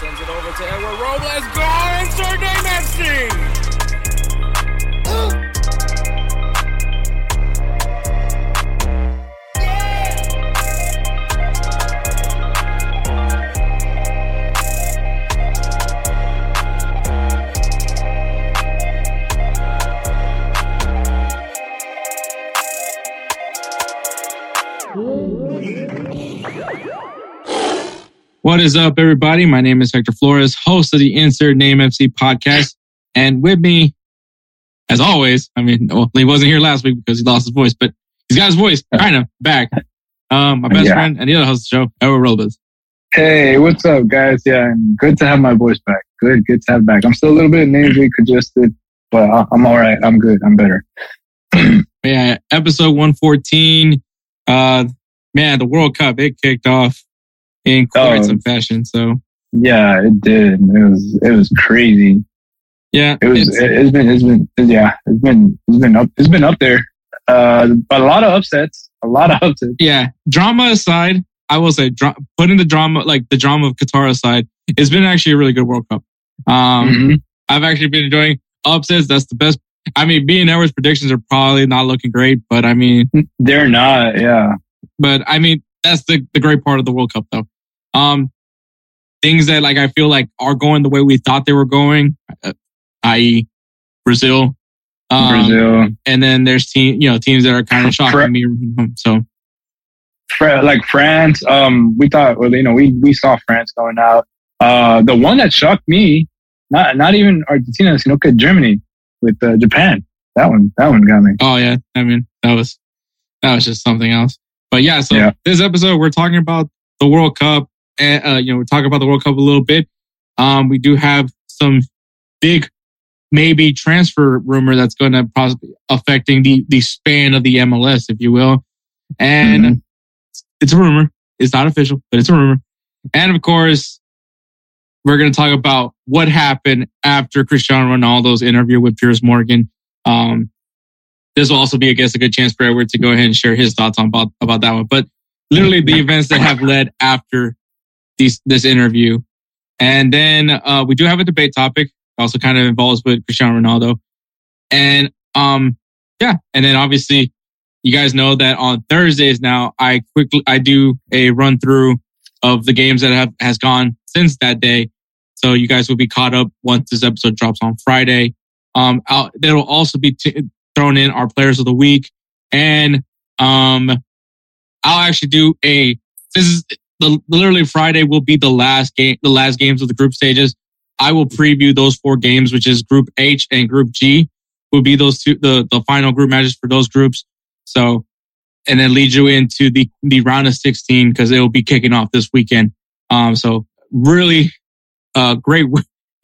sends it over to Edward Robles. Go insert name What is up, everybody? My name is Hector Flores, host of the Insert Name FC podcast. And with me, as always, I mean, well, he wasn't here last week because he lost his voice, but he's got his voice kind of back. Um, my best Yeah. friend and the other host of the show, Edward Robles. Hey, what's up, guys? Yeah, good to have my voice back. Good, good to have back. I'm still a little bit nasally congested, but I'm all right. I'm good. I'm better. Yeah, episode 114. Uh, man, the World Cup, it kicked off in quite Oh. some fashion. So, Yeah, it did. It was, it was crazy. yeah, It was, it's- it, has been, it's been, yeah, it's been, it's been up, it's been up there. Uh, but a lot of upsets, a lot of upsets. yeah, drama aside, I will say, dra- putting the drama, like the drama of Qatar aside, it's been actually a really good World Cup. Um, Mhm. I've actually been enjoying upsets. That's the best. I mean, B and Edwards predictions are probably not looking great, but I mean, They're not. Yeah. but I mean, that's the, the great part of the World Cup though. Um, things that like I feel like are going the way we thought they were going, uh, i.e. Brazil. Um, Brazil, And then there's team, you know, teams that are kind of Fra- shocking me. So Fra- like France. Um, we thought, well, you know, we, we saw France going out. Uh, the one that shocked me, not, not even Argentina, sino que Germany with uh, Japan. That one, that one got me. Oh yeah, I mean that was that was just something else. But yeah, so Yeah. this episode we're talking about the World Cup, uh, you know we're talking about the World Cup a little bit. Um, we do have some big maybe transfer rumor that's going to possibly affecting the the span of the MLS, if you will, and Mhm. it's a rumor. It's not official, but it's a rumor. And of course, we're going to talk about what happened after Cristiano Ronaldo's interview with Piers Morgan. Um, this will also be, I guess, a good chance for Edward to go ahead and share his thoughts on about, about that one. But literally the events that have led after these, this interview. And then, uh, we do have a debate topic also kind of involves with Cristiano Ronaldo. And, um, yeah. And then obviously you guys know that on Thursdays now, I quickly, I do a run through of the games that have, has gone since that day. So you guys will be caught up once this episode drops on Friday. Um, I'll, there'll also be t- thrown in our players of the week, and um, I'll actually do a. This is the literally Friday will be the last game, the last games of the group stages. I will preview those four games, which is Group H and Group G, will be those two the the final group matches for those groups. So, and then lead you into the the round of sixteen because it will be kicking off this weekend. Um, so really, uh, great.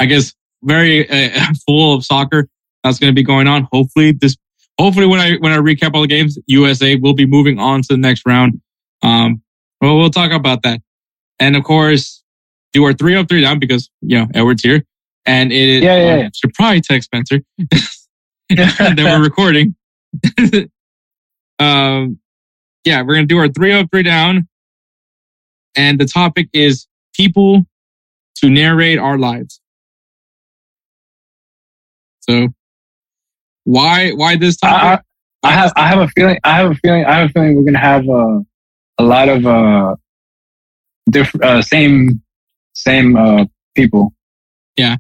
I guess very uh, full of soccer that's going to be going on. Hopefully this, hopefully when I, when I recap all the games, USA will be moving on to the next round. Um, well, we'll talk about that. And of course, do our three up, three down because, you know, Edward's here and it is, Yeah, yeah, yeah. should probably text Spencer that we're recording. um, yeah, we're going to do our three up, three down. And the topic is people to narrate our lives. So why why this I. I, I have, I have a feeling, I have a feeling, I have a feeling we're gonna have uh, a lot of uh, different, uh, same, same uh, people. Yeah.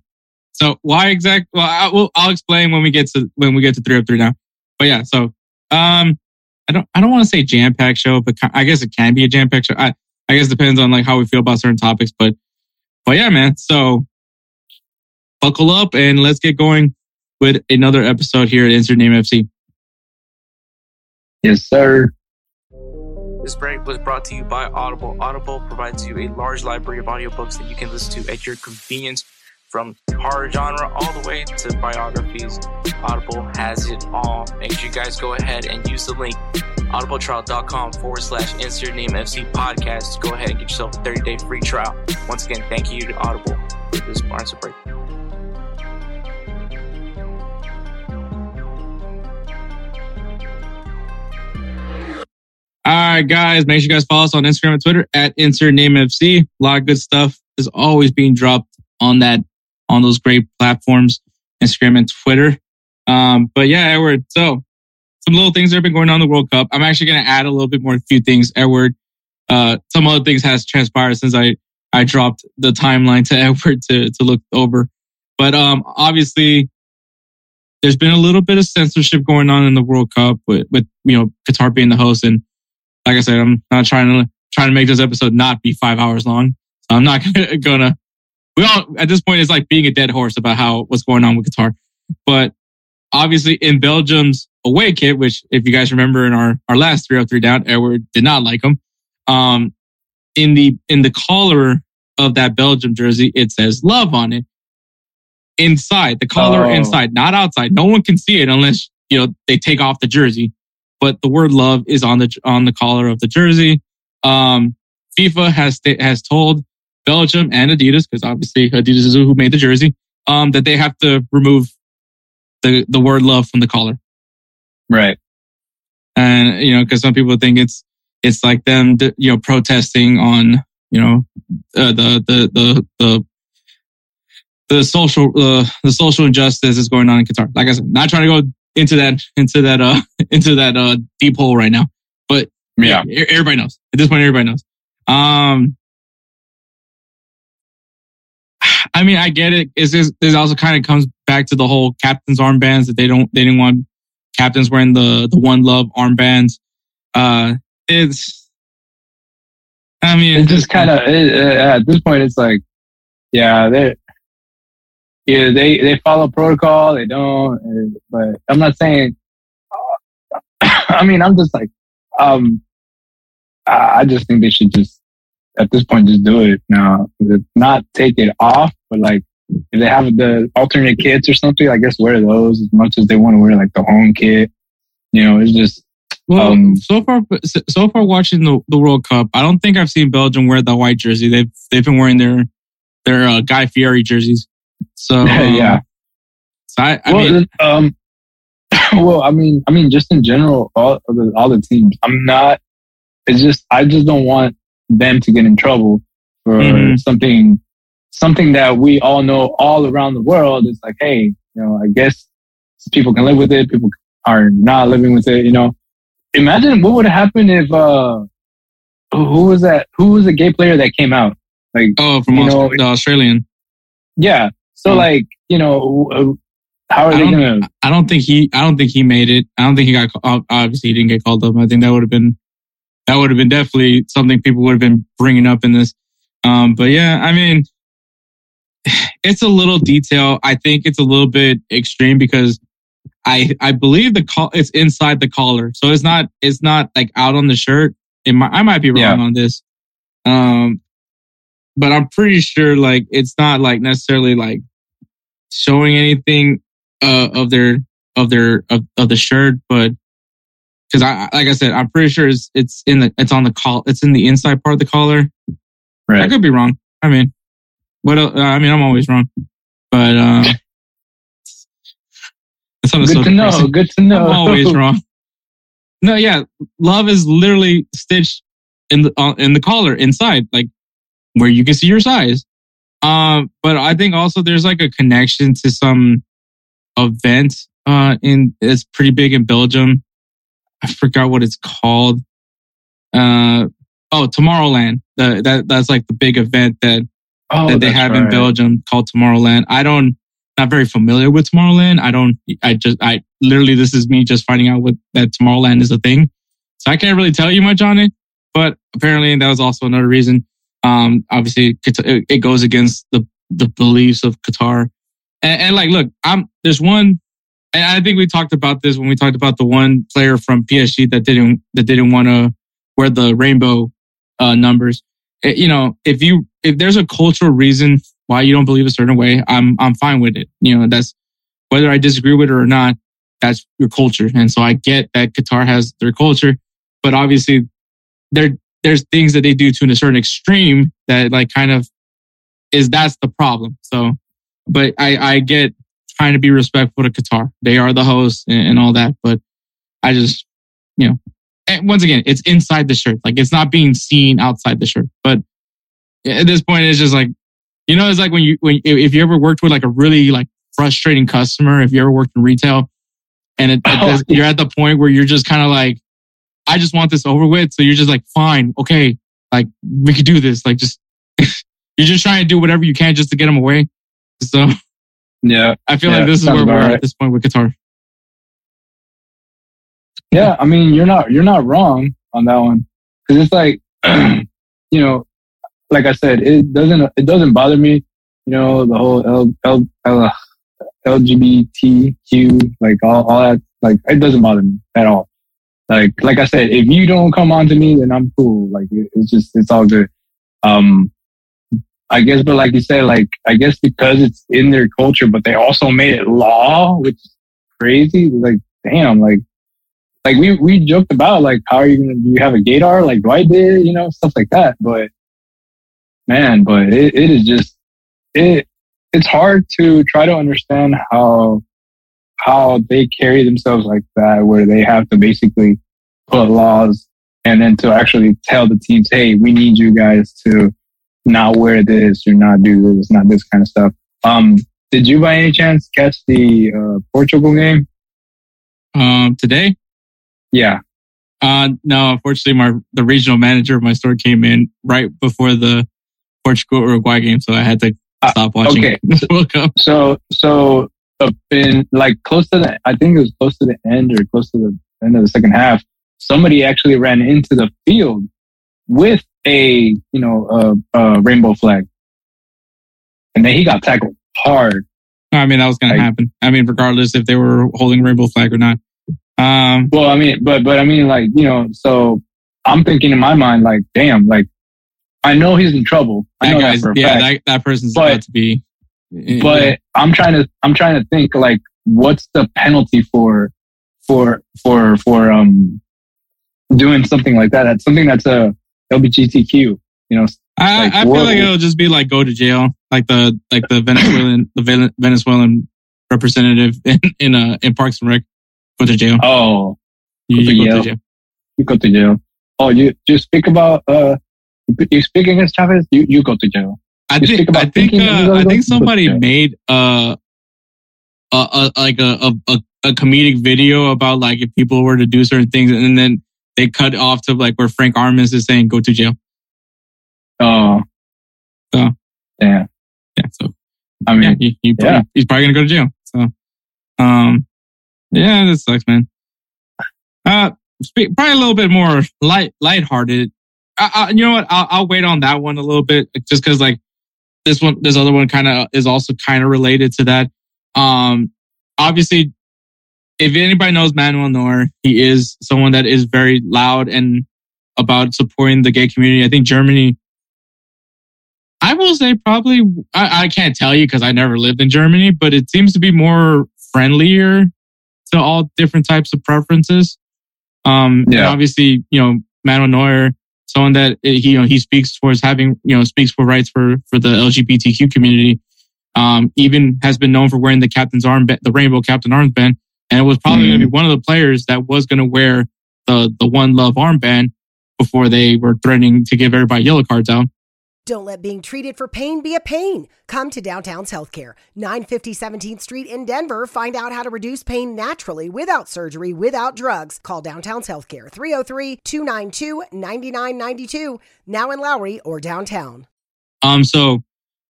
So why exact? Well, I, will I'll explain when we get to when we get to three up three now. But yeah, so um, I don't I don't want to say jam packed show, but I guess it can be a jam packed show. I I guess it depends on like how we feel about certain topics, but but yeah, man. So buckle up and let's get going with another episode here at Insert Name FC. Yes, sir. This break was brought to you by Audible. Audible provides you a large library of audiobooks that you can listen to at your convenience from horror genre all the way to biographies. Audible has it all. Make sure you guys go ahead and use the link audibletrial.com forward slash insert name FC podcast. Go ahead and get yourself a 30 day free trial. Once again, thank you to Audible for this sponsor break. All right, guys, make sure you guys follow us on Instagram and Twitter at insert name. A lot of good stuff is always being dropped on that on those great platforms, Instagram and Twitter. Um, but yeah, Edward. So some little things that have been going on in the World Cup. I'm actually going to add a little bit more, a few things, Edward. Uh, some other things has transpired since I, I dropped the timeline to Edward to, to look over. But, um, obviously there's been a little bit of censorship going on in the World Cup with, with, you know, Qatar being the host. And like I said, I'm not trying to, trying to make this episode not be five hours long. So I'm not gonna, gonna we all, at this point, it's like being a dead horse about how, what's going on with Qatar. But obviously in Belgium's away kit, which if you guys remember in our, our last 303 down, Edward did not like him. Um, in the, in the collar of that Belgium jersey, it says love on it inside the collar Oh. inside, not outside. No one can see it unless, you know, they take off the jersey, but the word love is on the, on the collar of the jersey. Um, FIFA has, has told Belgium and Adidas, because obviously Adidas is who made the jersey, um, that they have to remove the, the word love from the collar. Right. And, you know, cause some people think it's, it's like them, you know, protesting on, you know, uh, the, the, the, the, the social, uh, the social injustice is going on in Qatar. Like I said, not trying to go into that, into that, uh, into that, uh, deep hole right now, but Yeah. e- everybody knows at this point, everybody knows. Um, I mean, I get it. It's just, this also kind of comes back to the whole captain's armbands that they don't, they didn't want captains wearing the, the one love armbands. Uh, it's, I mean, It's just kind of at this point. It's like, yeah, they, yeah, they they follow protocol. They don't, uh, but I'm not saying. I mean, I'm just like, um, I I just think they should just at this point just do it now. Not take it off, but like if they have the alternate kits or something, I guess wear those as much as they want to wear like the home kit. You know, it's just Well, Um, so far, so far watching the, the World Cup, I don't think I've seen Belgium wear the white jersey. They've they've been wearing their their uh, Guy Fieri jerseys. So um, Yeah. So I, I well, mean, um, well, I mean, I mean, just in general, all of the, all the teams. I'm not. It's just I just don't want them to get in trouble for Mhm. something, something that we all know all around the world. It's like, hey, you know, I guess people can live with it. People are not living with it. You know, imagine what would have happened if uh, who was that? Who was the gay player that came out? Like, oh, from you know- the Australian. yeah. So Hmm. like, you know, uh, how are I they gonna? I don't think he. I don't think he made it. I don't think he got. ob- Obviously, he didn't get called up. I think that would have been. That would have been definitely something people would have been bringing up in this. Um, but yeah, I mean, it's a little detail. I think it's a little bit extreme because I I believe the call it's inside the collar, so it's not it's not like out on the shirt. It might, I might be wrong Yeah. on this. Um, but I'm pretty sure like it's not like necessarily like showing anything uh, of their of their of, of the shirt, but because I like I said, I'm pretty sure it's it's in the it's on the call it's in the inside part of the collar. Right. I could be wrong. I mean, what? Uh, I mean, I'm always wrong, but um, something so Good to know. Good to know. I'm always wrong. No, yeah, love is literally stitched in the uh, in the collar inside, like where you can see your size. Um, but I think also there's like a connection to some event. Uh, in it's pretty big in Belgium. I forgot what it's called. Uh, oh, Tomorrowland. The, that that's like the big event that Oh, that they have in. Belgium called Tomorrowland. I don't not very familiar with Tomorrowland. I don't I just I literally this is me just finding out what that Tomorrowland is a thing. So I can't really tell you much on it, but apparently that was also another reason. Um obviously it it goes against the the beliefs of Qatar. And, and like look, I'm there's one and I think we talked about this when we talked about the one player from PSG that didn't that didn't want to wear the rainbow uh numbers eh, you know, if you if there's a cultural reason why you don't believe a certain way, I'm I'm fine with it. You know, that's whether I disagree with it or not, that's your culture. And so I get that Qatar has their culture, but obviously there there's things that they do to a certain extreme that like kind of is that's the problem. So but I I get trying to be respectful to Qatar. They are the host and, and all that, but I just you know and once again, it's inside the shirt. Like it's not being seen outside the shirt. But at this point, it's just like, you know, it's like when you, when, if you ever worked with like a really like frustrating customer, if you ever worked in retail and it, it Oh, you're at the point where you're just kind of like, I just want this over with. So you're just like, fine, okay, like we could do this. Like just, you're just trying to do whatever you can just to get them away. So Yeah. I feel Yeah, like this is where we're at right. at this point with Qatar. Yeah, I mean, you're not you're not wrong on that one because it's like, you know, like I said, it doesn't it doesn't bother me. You know, the whole L, L, L, LGBTQ, like all, all that, like it doesn't bother me at all. Like like I said, if you don't come on to me, then I'm cool. Like it, it's just it's all good. Um, I guess, but like you said, like I guess because it's in their culture, but they also made it law, which is crazy. Like damn, like like we we joked about like how are you gonna do you have a gaydar like Dwight did, you know, stuff like that. But man, but it, it is just it it's hard to try to understand how how they carry themselves like that where they have to basically put laws and then to actually tell the teams, hey, we need you guys to not wear this or not do this, not this kind of stuff. Um did you by any chance catch the uh, Portugal game? Um, today, Yeah. uh, no, unfortunately, my the regional manager of my store came in right before the Portugal Uruguay game, so I had to Uh, stop watching. okay. it. So, so uh, in like close to the, I think it was close to the end or close to the end of the second half, somebody actually ran into the field with a, you know, a, a rainbow flag. And then he got tackled hard. I mean, that was going Like- to happen. I mean, regardless if they were holding rainbow flag or not. Um, Well, I mean, but, but I mean, like, you know, so I'm thinking in my mind, like, damn, like, I know he's in trouble. I that know that for a yeah, fact. that, that person's But- about to be. But I'm trying to I'm trying to think like what's the penalty for for for for um doing something like that. That's something that's a LGBTQ. You know, I, like, I feel like it'll just be like go to jail, like the like the Venezuelan the Venezuelan representative in in, uh, in Parks and Rec. Go to jail. oh, You, go to you go jail. to jail. you go to jail. Oh, you you speak about uh you speak against Chavez, you you go to jail. I You think I think uh, I think somebody made uh a, a like a, a a comedic video about like if people were to do certain things and then they cut off to like where Frank Armisen is saying go to jail. Oh, So. yeah. Yeah, so I yeah, mean, he, he yeah. he's probably gonna go to jail. So, um, yeah, that sucks, man. Uh, spe- probably a little bit more light, lighthearted. I, I, you know what? I'll, I'll wait on that one a little bit, just because like this one, this other one kind of is also kind of related to that. Um, obviously, if anybody knows Manuel Neuer, he is someone that is very loud and about supporting the gay community. I think Germany I will say probably I, I can't tell you because I never lived in Germany, but it seems to be more friendlier to all different types of preferences. Um, and Yeah. obviously, you know, Manuel Neuer, someone that he, you know, he speaks towards having, you know, speaks for rights for, for the LGBTQ community. Um, even has been known for wearing the captain's armband, the rainbow captain armband. And it was probably going to be one of the players that was going to wear the, the one love armband before they were threatening to give everybody yellow cards out. Don't let being treated for pain be a pain. Come to Downtown's Healthcare, 950 17th Street in Denver. Find out how to reduce pain naturally without surgery, without drugs. Call Downtown's Healthcare, 303 292 9992, now in Lowry or downtown. Um, so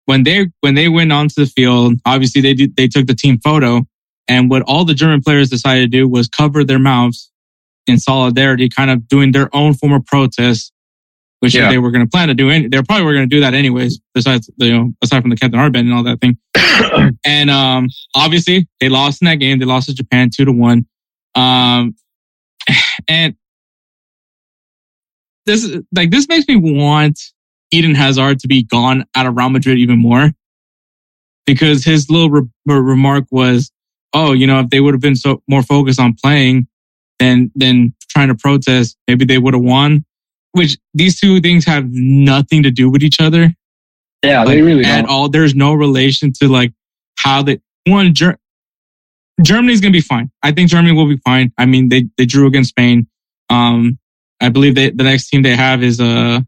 when they when they went onto the field, obviously they did, they took the team photo, and what all the German players decided to do was cover their mouths in solidarity, kind of doing their own form of protest, which Yeah. they were going to plan to do. Any, they probably were going to do that anyways. Besides, the, you know, aside from the captain armband and all that thing. and um, obviously they lost in that game. They lost to Japan two to one. Um, and this is like this makes me want Eden Hazard to be gone out of Real Madrid even more because his little re- remark was, "Oh, you know, if they would have been so more focused on playing than than trying to protest, maybe they would have won." Which these two things have nothing to do with each other yeah, they really at don't. all. There's no relation to like how they one Ger- Germany's gonna be fine. I think Germany will be fine. I mean, they they drew against Spain. Um, I believe they, the next team they have is uh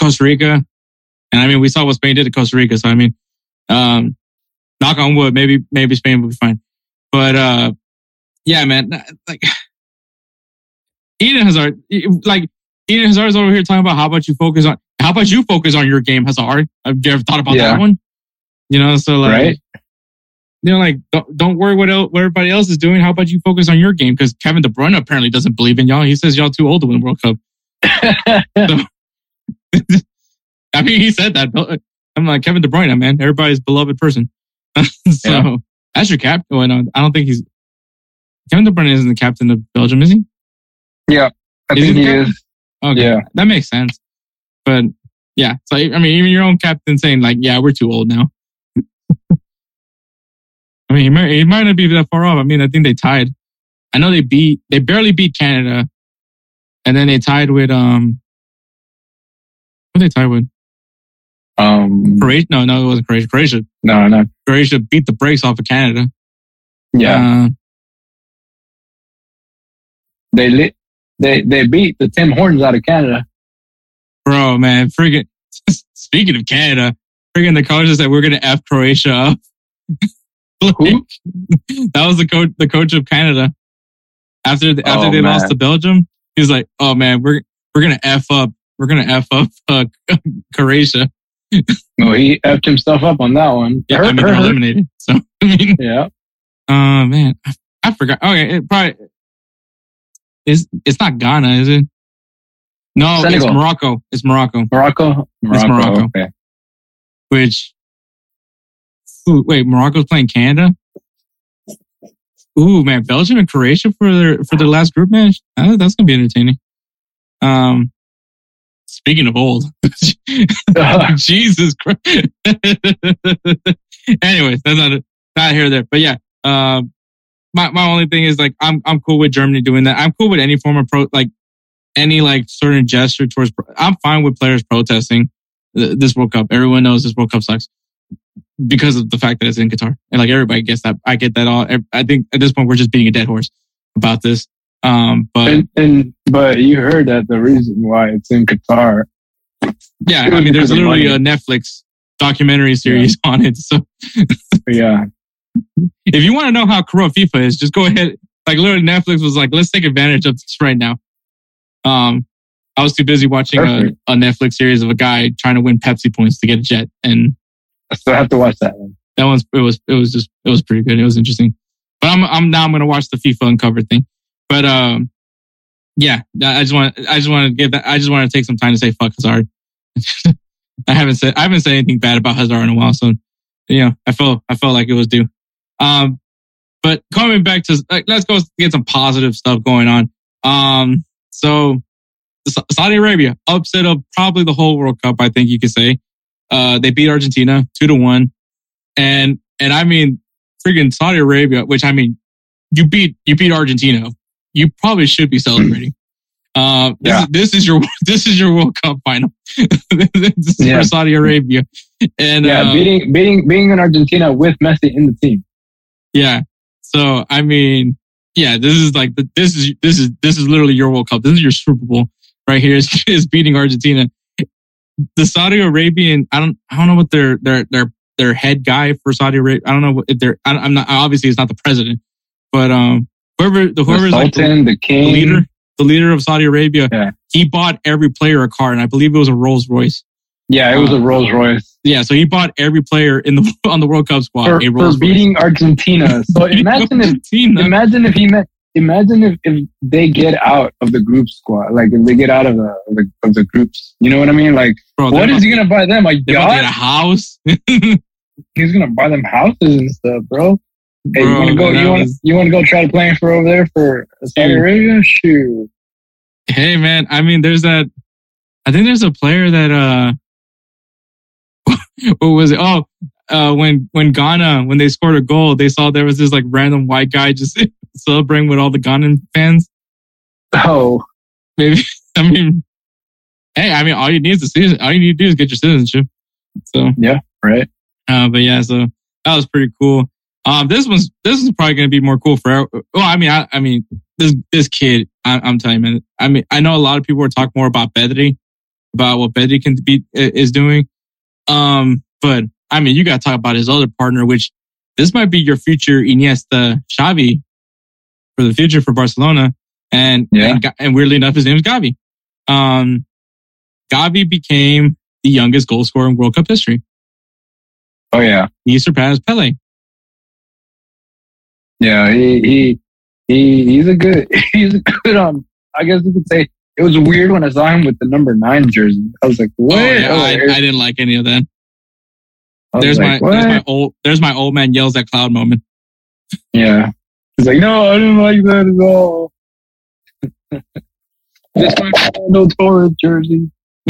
Costa Rica. And I mean, we saw what Spain did to Costa Rica. So I mean, um, knock on wood, maybe, maybe Spain will be fine. But, uh, yeah, man, like Eden Hazard, like Eden Hazard's over here talking about how about you focus on, how about you focus on your game, Hazard? Have you ever thought about Yeah. that one? You know, so like, Right? you know, like don't, don't worry what, el- what everybody else is doing. How about you focus on your game? Because Kevin De Bruyne apparently doesn't believe in y'all. He says y'all too old to win the World Cup. I mean, he said that. I'm like Kevin De Bruyne, man, everybody's beloved person. so Yeah. that's your captain. Oh, no, I don't think he's Kevin De Bruyne isn't the captain of Belgium, is he? I Is think he he is. Okay, Yeah. that makes sense. But yeah, so I mean, even your own captain saying like, "Yeah, we're too old now." I mean, he might, he might not be that far off. I mean, I think they tied. I know they beat, they barely beat Canada, and then they tied with um, what they tied with Um, Croatia. No, no, it wasn't Croatia. Croatia, no, no. Croatia beat the brakes off of Canada. Yeah. Uh, they lit, they, they beat the Tim Hortons out of Canada. bro, man, friggin' speaking of Canada, friggin' the coach said we're gonna f Croatia up. Like, that was the coach, the coach of Canada. After the, after Oh, they man. lost to Belgium, he was like, "Oh man, we're we're gonna f up, we're gonna f up uh, Croatia." No, he effed himself up on that one. Yeah, I Hurt, mean they're hurt, hurt. eliminated. So I mean, Yeah. uh man, I, I forgot. Okay, it probably is. It's not Ghana, is it? No, it's Morocco. It's Morocco. Morocco? Morocco. Morocco. Okay. which ooh, wait, Morocco's playing Canada. Ooh, man, Belgium and Croatia for their for their last group match. That's gonna be entertaining. Um, speaking of old, Jesus Christ. Anyways, that's not not here or there, but yeah. Um, my my only thing is like I'm I'm cool with Germany doing that. I'm cool with any form of pro like any like certain gesture towards. Pro- I'm fine with players protesting th- this World Cup. Everyone knows this World Cup sucks because of the fact that it's in Qatar, and like everybody gets that. I get that all. I think at this point we're just beating a dead horse about this. Um, but and, and, but you heard that the reason why it's in Qatar. yeah, I mean, there's literally a. Netflix documentary series on it. So Yeah. If you want to know how corrupt FIFA is, just go ahead. Like literally, Netflix was like, let's take advantage of this right now. Um, I was too busy watching a, a Netflix series of a guy trying to win Pepsi points to get a jet, and I still have to watch that one. that one's it was it was just it was pretty good. It was interesting. But I'm I'm now I'm gonna watch the FIFA uncovered thing. But um, yeah, I just want I just want to give that I just want to take some time to say fuck Hazard. I haven't said I haven't said anything bad about Hazard in a while, so you know I felt I felt like it was due. Um, but coming back to like, let's go get some positive stuff going on. Um, so Saudi Arabia upset of probably the whole World Cup. I think you could say. Uh, they beat Argentina two to one, and and I mean, freaking Saudi Arabia, which I mean, you beat you beat Argentina. You probably should be celebrating. Uh, this, Yeah. is, this is your this is your World Cup final. this is Yeah. for Saudi Arabia, and Yeah, uh, beating beating being in Argentina with Messi in the team. Yeah. So I mean, yeah, this is like the, this is this is this is literally your World Cup. This is your Super Bowl right here. Is, is beating Argentina. The Saudi Arabian, I don't I don't know what their their their their head guy for Saudi Arabia. I don't know if they're. I, I'm not obviously it's not the president, but um whoever the The whoever's like the, the the leader the leader of Saudi Arabia. Yeah. He bought every player a car, and I believe it was a Rolls Royce. Yeah, it was a Rolls Royce Yeah, so he bought every player in the on the World Cup squad for, a for beating Argentina. So imagine if Argentina. imagine if he met. Imagine if, if they get out of the group squad, like if they get out of the of the, of the groups. You know what I mean? Like, Bro, what they're he gonna buy them? They get a house. He's gonna buy them houses and stuff, bro. Hey, you wanna go? You wanna you wanna go try playing for over there for Saudi. Arabia? Shoot. hey man, I mean, there's that. I think there's a player that uh, what was it? Oh, uh, when when Ghana when they scored a goal, they saw there was this like random white guy just celebrating with all the Ghanan fans. Oh, Maybe I mean, hey, I mean, all you need is a citizen. All you need to do is get your citizenship. So, yeah, right. uh, but yeah, so that was pretty cool. Um, this one's this is probably going to be more cool for. Well, I mean, I, I mean, this this kid, I, I'm telling you, man. I mean, I know a lot of people are talking more about Pedri, about what Pedri can be is doing. Um, but I mean, you got to talk about his other partner, which this might be your future Iniesta, Xavi, for the future for Barcelona. And Yeah. and, and weirdly enough, his name is Gavi. Um, Gavi became the youngest goal scorer in World Cup history. Oh yeah, He surpassed Pele. yeah. He he he he's a good he's a good um. I guess you could say it was weird when I saw him with the number nine jersey. I was like, oh, what? Oh, yeah, Oh, I, I didn't like any of that. There's like, my there's my old there's my old man yells at cloud moment. Yeah. He's like, no, I didn't like that at all. Just my Fernando Torres jersey.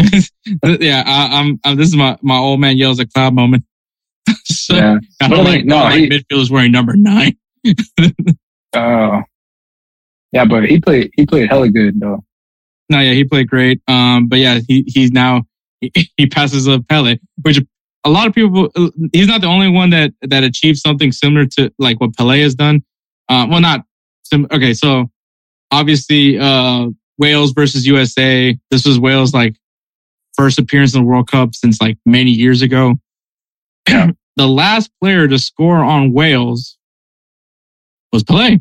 yeah, I, I'm, I'm. This is my my old man yells at cloud moment. so Yeah. I don't like no, he- midfielders wearing number nine. Oh. yeah, but he played he played hella good though. No, yeah, he played great. Um, but yeah, he he's now he, he passes up Pele, which a lot of people. He's not the only one that that achieved something similar to like what Pele has done. Uh, well, not sim- okay. So obviously, uh, Wales versus USA. This was Wales like first appearance in the World Cup since like many years ago. the last player to score on Wales was Pele.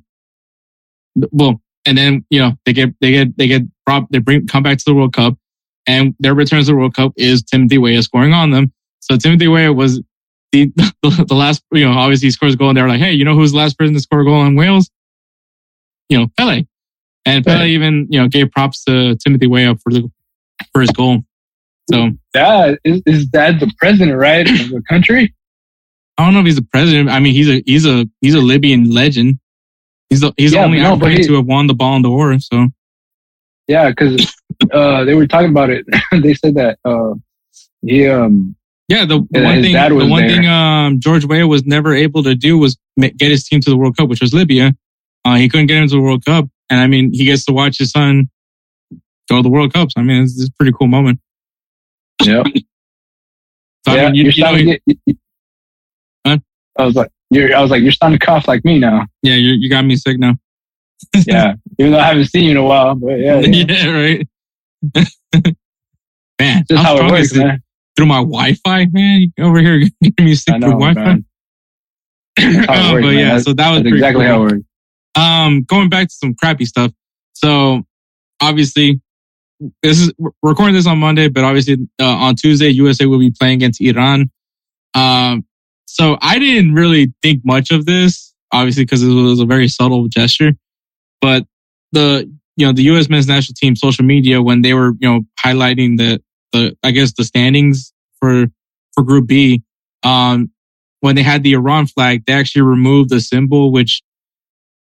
Well, and then you know they get they get they get prop they bring come back to the World Cup, and their return to the World Cup is Timothy Weah scoring on them. So Timothy Weah was the the, the last you know obviously he scores a goal and they're like hey you know who's the last person to score a goal on Wales? You know Pele, and Pele Right. even you know gave props to Timothy Weah for the for his goal. So Dad is, is dad the president, right, of the country? I don't know if he's the president. I mean, he's a he's a he's a Libyan legend. He's the he's Yeah, the only no, he- to have won the Ballon d'Or. So Yeah, because uh, they were talking about it. they said that uh, he um yeah, the, the one thing the one there. thing um George Weah was never able to do was get his team to the World Cup, which was Libya. Uh, he couldn't get into the World Cup, and I mean, he gets to watch his son go to the World Cups. I mean, it's, it's a pretty cool moment. yeah So yeah I mean, you, you're know, he- get, you- Huh? I was like you're I was like you're starting to cough like me now. yeah, you, you got me sick now. Yeah, even though I haven't seen you in a while, but yeah, yeah. yeah, right. man, just how it works, man. Through my Wi-Fi, man, over here getting me sick through Wi-Fi. man. That's how it works, but man. yeah, That's, so that was exactly cool. how it works. Um, going back to some crappy stuff. So obviously, this is we're recording this on Monday, but obviously uh, on Tuesday, USA will be playing against Iran. Um, so I didn't really think much of this, obviously, because it was a very subtle gesture. But the you know the U.S. men's national team social media when they were you know highlighting the the I guess the standings for for Group B, um, when they had the Iran flag, they actually removed the symbol, which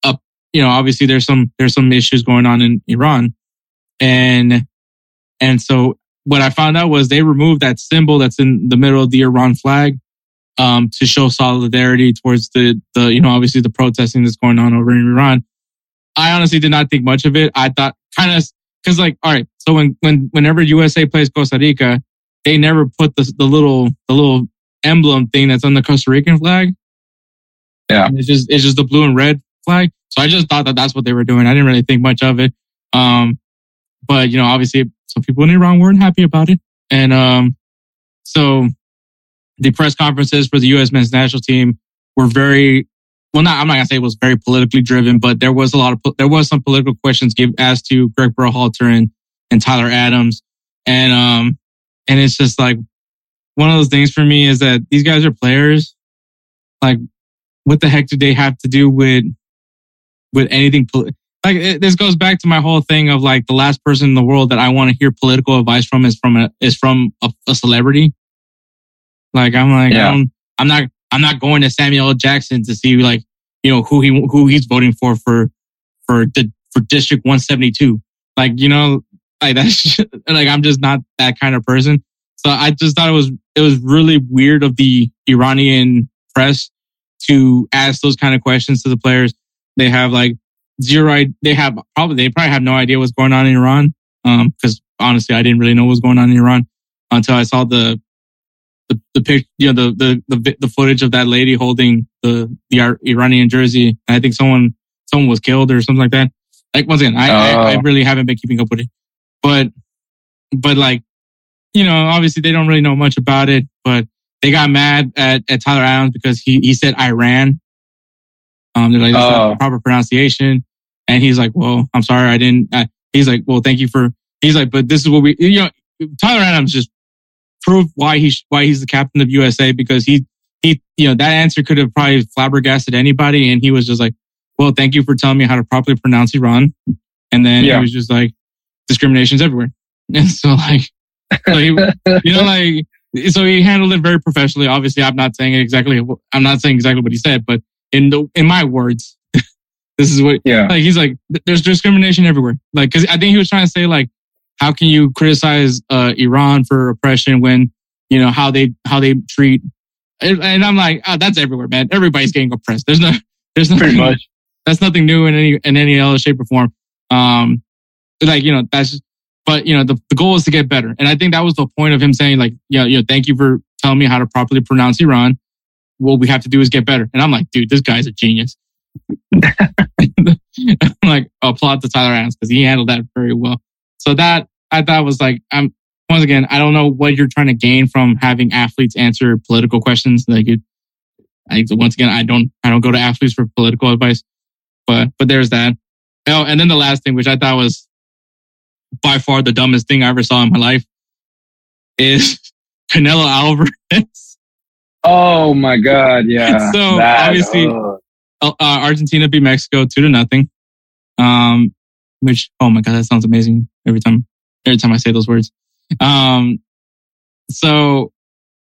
up you know, obviously there's some there's some issues going on in Iran, and and so what I found out was they removed that symbol that's in the middle of the Iran flag, um, to show solidarity towards the the you know obviously the protesting that's going on over in Iran. I honestly did not think much of it. I thought kind of because like all right, so when when whenever USA plays Costa Rica, they never put the the little the little emblem thing that's on the Costa Rican flag. Yeah. it's just it's just the blue and red flag. So I just thought that that's what they were doing. I didn't really think much of it. Um, but you know, obviously some people in Iran weren't happy about it. And, um, so the press conferences for the U.S. men's national team were very, well, not, I'm not gonna say it was very politically driven, but there was a lot of, there was some political questions give, asked to Greg Berhalter and, and Tyler Adams. And, um, and it's just like one of those things for me is that these guys are players. Like, what the heck do they have to do with with anything poli- like it, this goes back to my whole thing of like the last person in the world that I want to hear political advice from is from a is from a, a celebrity. Like I'm like Yeah. I don't, I'm not I'm not going to Samuel L. Jackson to see like you know who he who he's voting for for for the for District 172. Like you know like that's like I'm just not that kind of person. So I just thought it was it was really weird of the Iranian press to ask those kind of questions to the players. They have like zero. They have probably they probably have no idea what's going on in Iran. Um, because honestly, I didn't really know what was going on in Iran until I saw the the the pic, you know, the the the the footage of that lady holding the the Iranian jersey. And I think someone someone was killed or something like that. Like once again, I, I, I Oh. really haven't been keeping up with it, but but like you know, obviously they don't really know much about it, but they got mad at, at Tyler Adams because he he said Iran. Um, they're like that's not Oh. the proper pronunciation, and he's like, well, I'm sorry, I didn't. Uh, he's like, well, thank you for. He's like, but this is what we, you know, Tyler Adams just proved why he's why he's the captain of USA because he he you know that answer could have probably flabbergasted anybody, and he was just like, well, thank you for telling me how to properly pronounce Iran, and then Yeah. he was just like, discrimination's everywhere, and so like, so he, you know, like, so he handled it very professionally. Obviously, I'm not saying exactly, I'm not saying exactly what he said, but in the in my words, this is what Yeah. like he's like there's discrimination everywhere like because i think he was trying to say like how can you criticize uh iran for oppression when you know how they how they treat and, and i'm like oh, that's everywhere man. Everybody's getting oppressed. There's no there's nothing Pretty much. that's nothing new in any in any other shape or form. Um like you know that's just, but you know the, the goal is to get better. And i think that was the point of him saying like yeah you know thank you for telling me how to properly pronounce iran. What we have to do is get better. And i'm like dude this guy's a genius. I'm like applaud to Tyler Adams because he handled that very well. So that I thought was like I'm once again I don't know what you're trying to gain from having athletes answer political questions. Like it, I once again I don't I don't go to athletes for political advice, but but there's that. Oh, and then the last thing, which I thought was by far the dumbest thing I ever saw in my life, is Canelo Alvarez. Oh my God. Yeah. So, That- obviously- oh. uh, Argentina beat Mexico two to nothing. Um, which oh my god, that sounds amazing every time. Every time I say those words. Um, so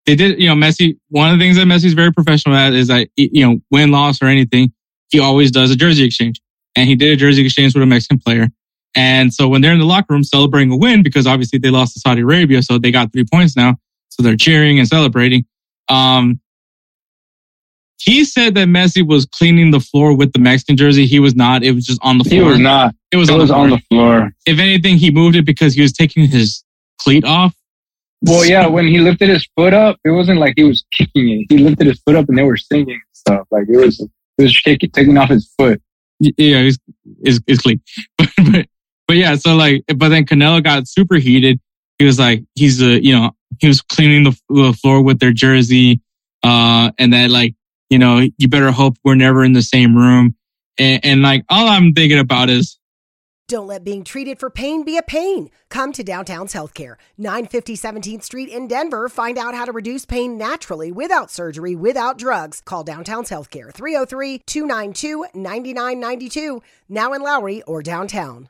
they did. You know, Messi. One of the things that Messi's very professional at is that you know, win, loss, or anything, he always does a jersey exchange, and he did a jersey exchange with a Mexican player. And so when they're in the locker room celebrating a win, because obviously they lost to Saudi Arabia, so they got three points now, so they're cheering and celebrating. Um, he said that Messi was cleaning the floor with the Mexican jersey. He was not. It was just on the floor. He was not. It was, It on, was the on the floor. If anything, he moved it because he was taking his cleat off. Well, yeah, when he lifted his foot up, it wasn't like he was kicking it. He lifted his foot up and they were singing and stuff. Like it was, it was shaking, taking off his foot. Yeah, it's it's, it's clean. But, but but yeah, so like, but then Canelo got super heated. He was like, he's a you know he was cleaning the, the floor with their jersey, uh, and that like you know you better hope we're never in the same room. And, and like all I'm thinking about is Don't let being treated for pain be a pain. Come to Downtown's Healthcare, 950 17th Street in Denver. Find out how to reduce pain naturally without surgery, without drugs. Call Downtown's Healthcare, 303 292 9992, now in Lowry or downtown.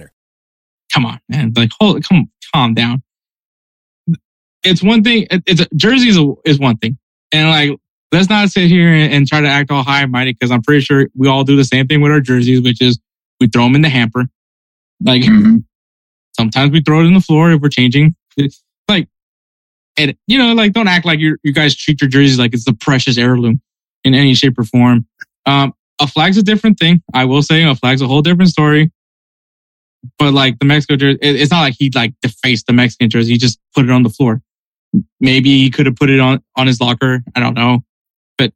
Come on, man. Like, hold, come, calm down. It's one thing. It's a, jerseys is- is one thing, and like, let's not sit here and, and try to act all high and mighty because I'm pretty sure we all do the same thing with our jerseys, which is we throw them in the hamper. Like, Mhm. sometimes we throw it in the floor if we're changing. It's like, and you know, like, don't act like you you guys treat your jerseys like it's the precious heirloom in any shape or form. Um, a flag's a different thing. I will say a flag's a whole different story but like the Mexico jersey, it- it's not like he like defaced the Mexican jersey. He just put it on the floor. Maybe he could have put it on on his locker. I don't know, but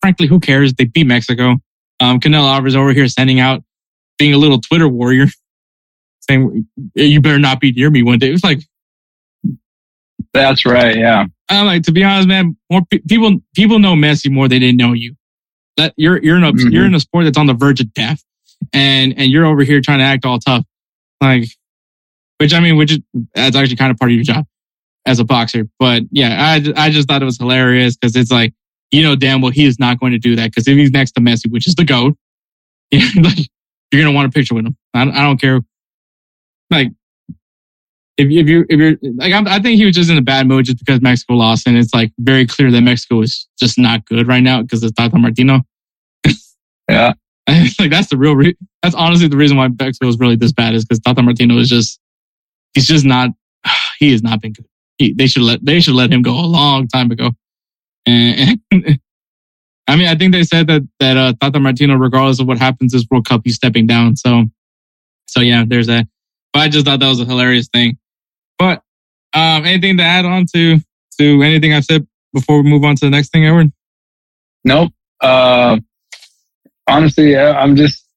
frankly, who cares? They beat Mexico. Um, Canelo Alvarez over here sending out, being a little Twitter warrior, saying you better not be near me one day. It was like That's right. Yeah. I'm like to be honest, man. More pe- people people know Messi more than they know you. That you're you're in a Mhm. you're in a sport that's on the verge of death, and and you're over here trying to act all tough, like, which I mean, which is that's actually kind of part of your job as a boxer. But yeah, I I just thought it was hilarious because it's like you know damn well he is not going to do that because if he's next to Messi, which is the goat, you're gonna want a picture with him. I, I don't care. Like if if you if you're like I'm, I think he was just in a bad mood just because Mexico lost, and it's like very clear that Mexico is just not good right now because of Tata Martino. Yeah. like that's the real. Re- that's honestly the reason why Mexico is really this bad is because Tata Martino is just he's just not. He has not been good. He, they should let they should let him go a long time ago. And, and I mean, I think they said that that uh, Tata Martino, regardless of what happens this World Cup, he's stepping down. So, so yeah, there's that. But I just thought that was a hilarious thing. But um, anything to add on to to anything I said before we move on to the next thing, Edward? Nope. Uh, honestly, I'm just,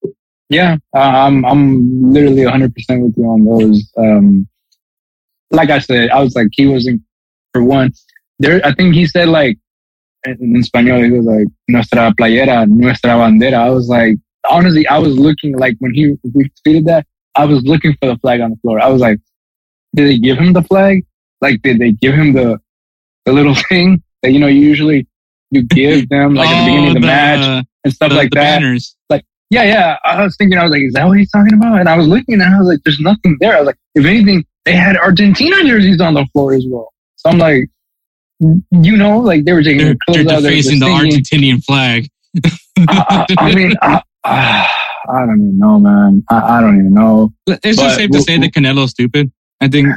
yeah, I'm, I'm literally 100% with you on those. Um, like I said, I was like, he wasn't, for one, there, I think he said like, in, in Spanish, he was like, nuestra playera, nuestra bandera. I was like, honestly, I was looking like when he, we tweeted that, I was looking for the flag on the floor. I was like, did they give him the flag? Like, did they give him the, the little thing that, you know, usually you give them like at the beginning of the, Oh, match and stuff the- like the that. Banners. Yeah, yeah. I was thinking, I was like, is that what he's talking about? And I was looking and I was like, there's nothing there. I was like, if anything, they had Argentina jerseys on the floor as well. So I'm like, you know, like they were taking They're, their they're clothes out. They were defacing the. Argentinian flag. I, I, I mean, I, I don't even know, man. I, don't even know. It's just But safe to say that Canelo's stupid. I think.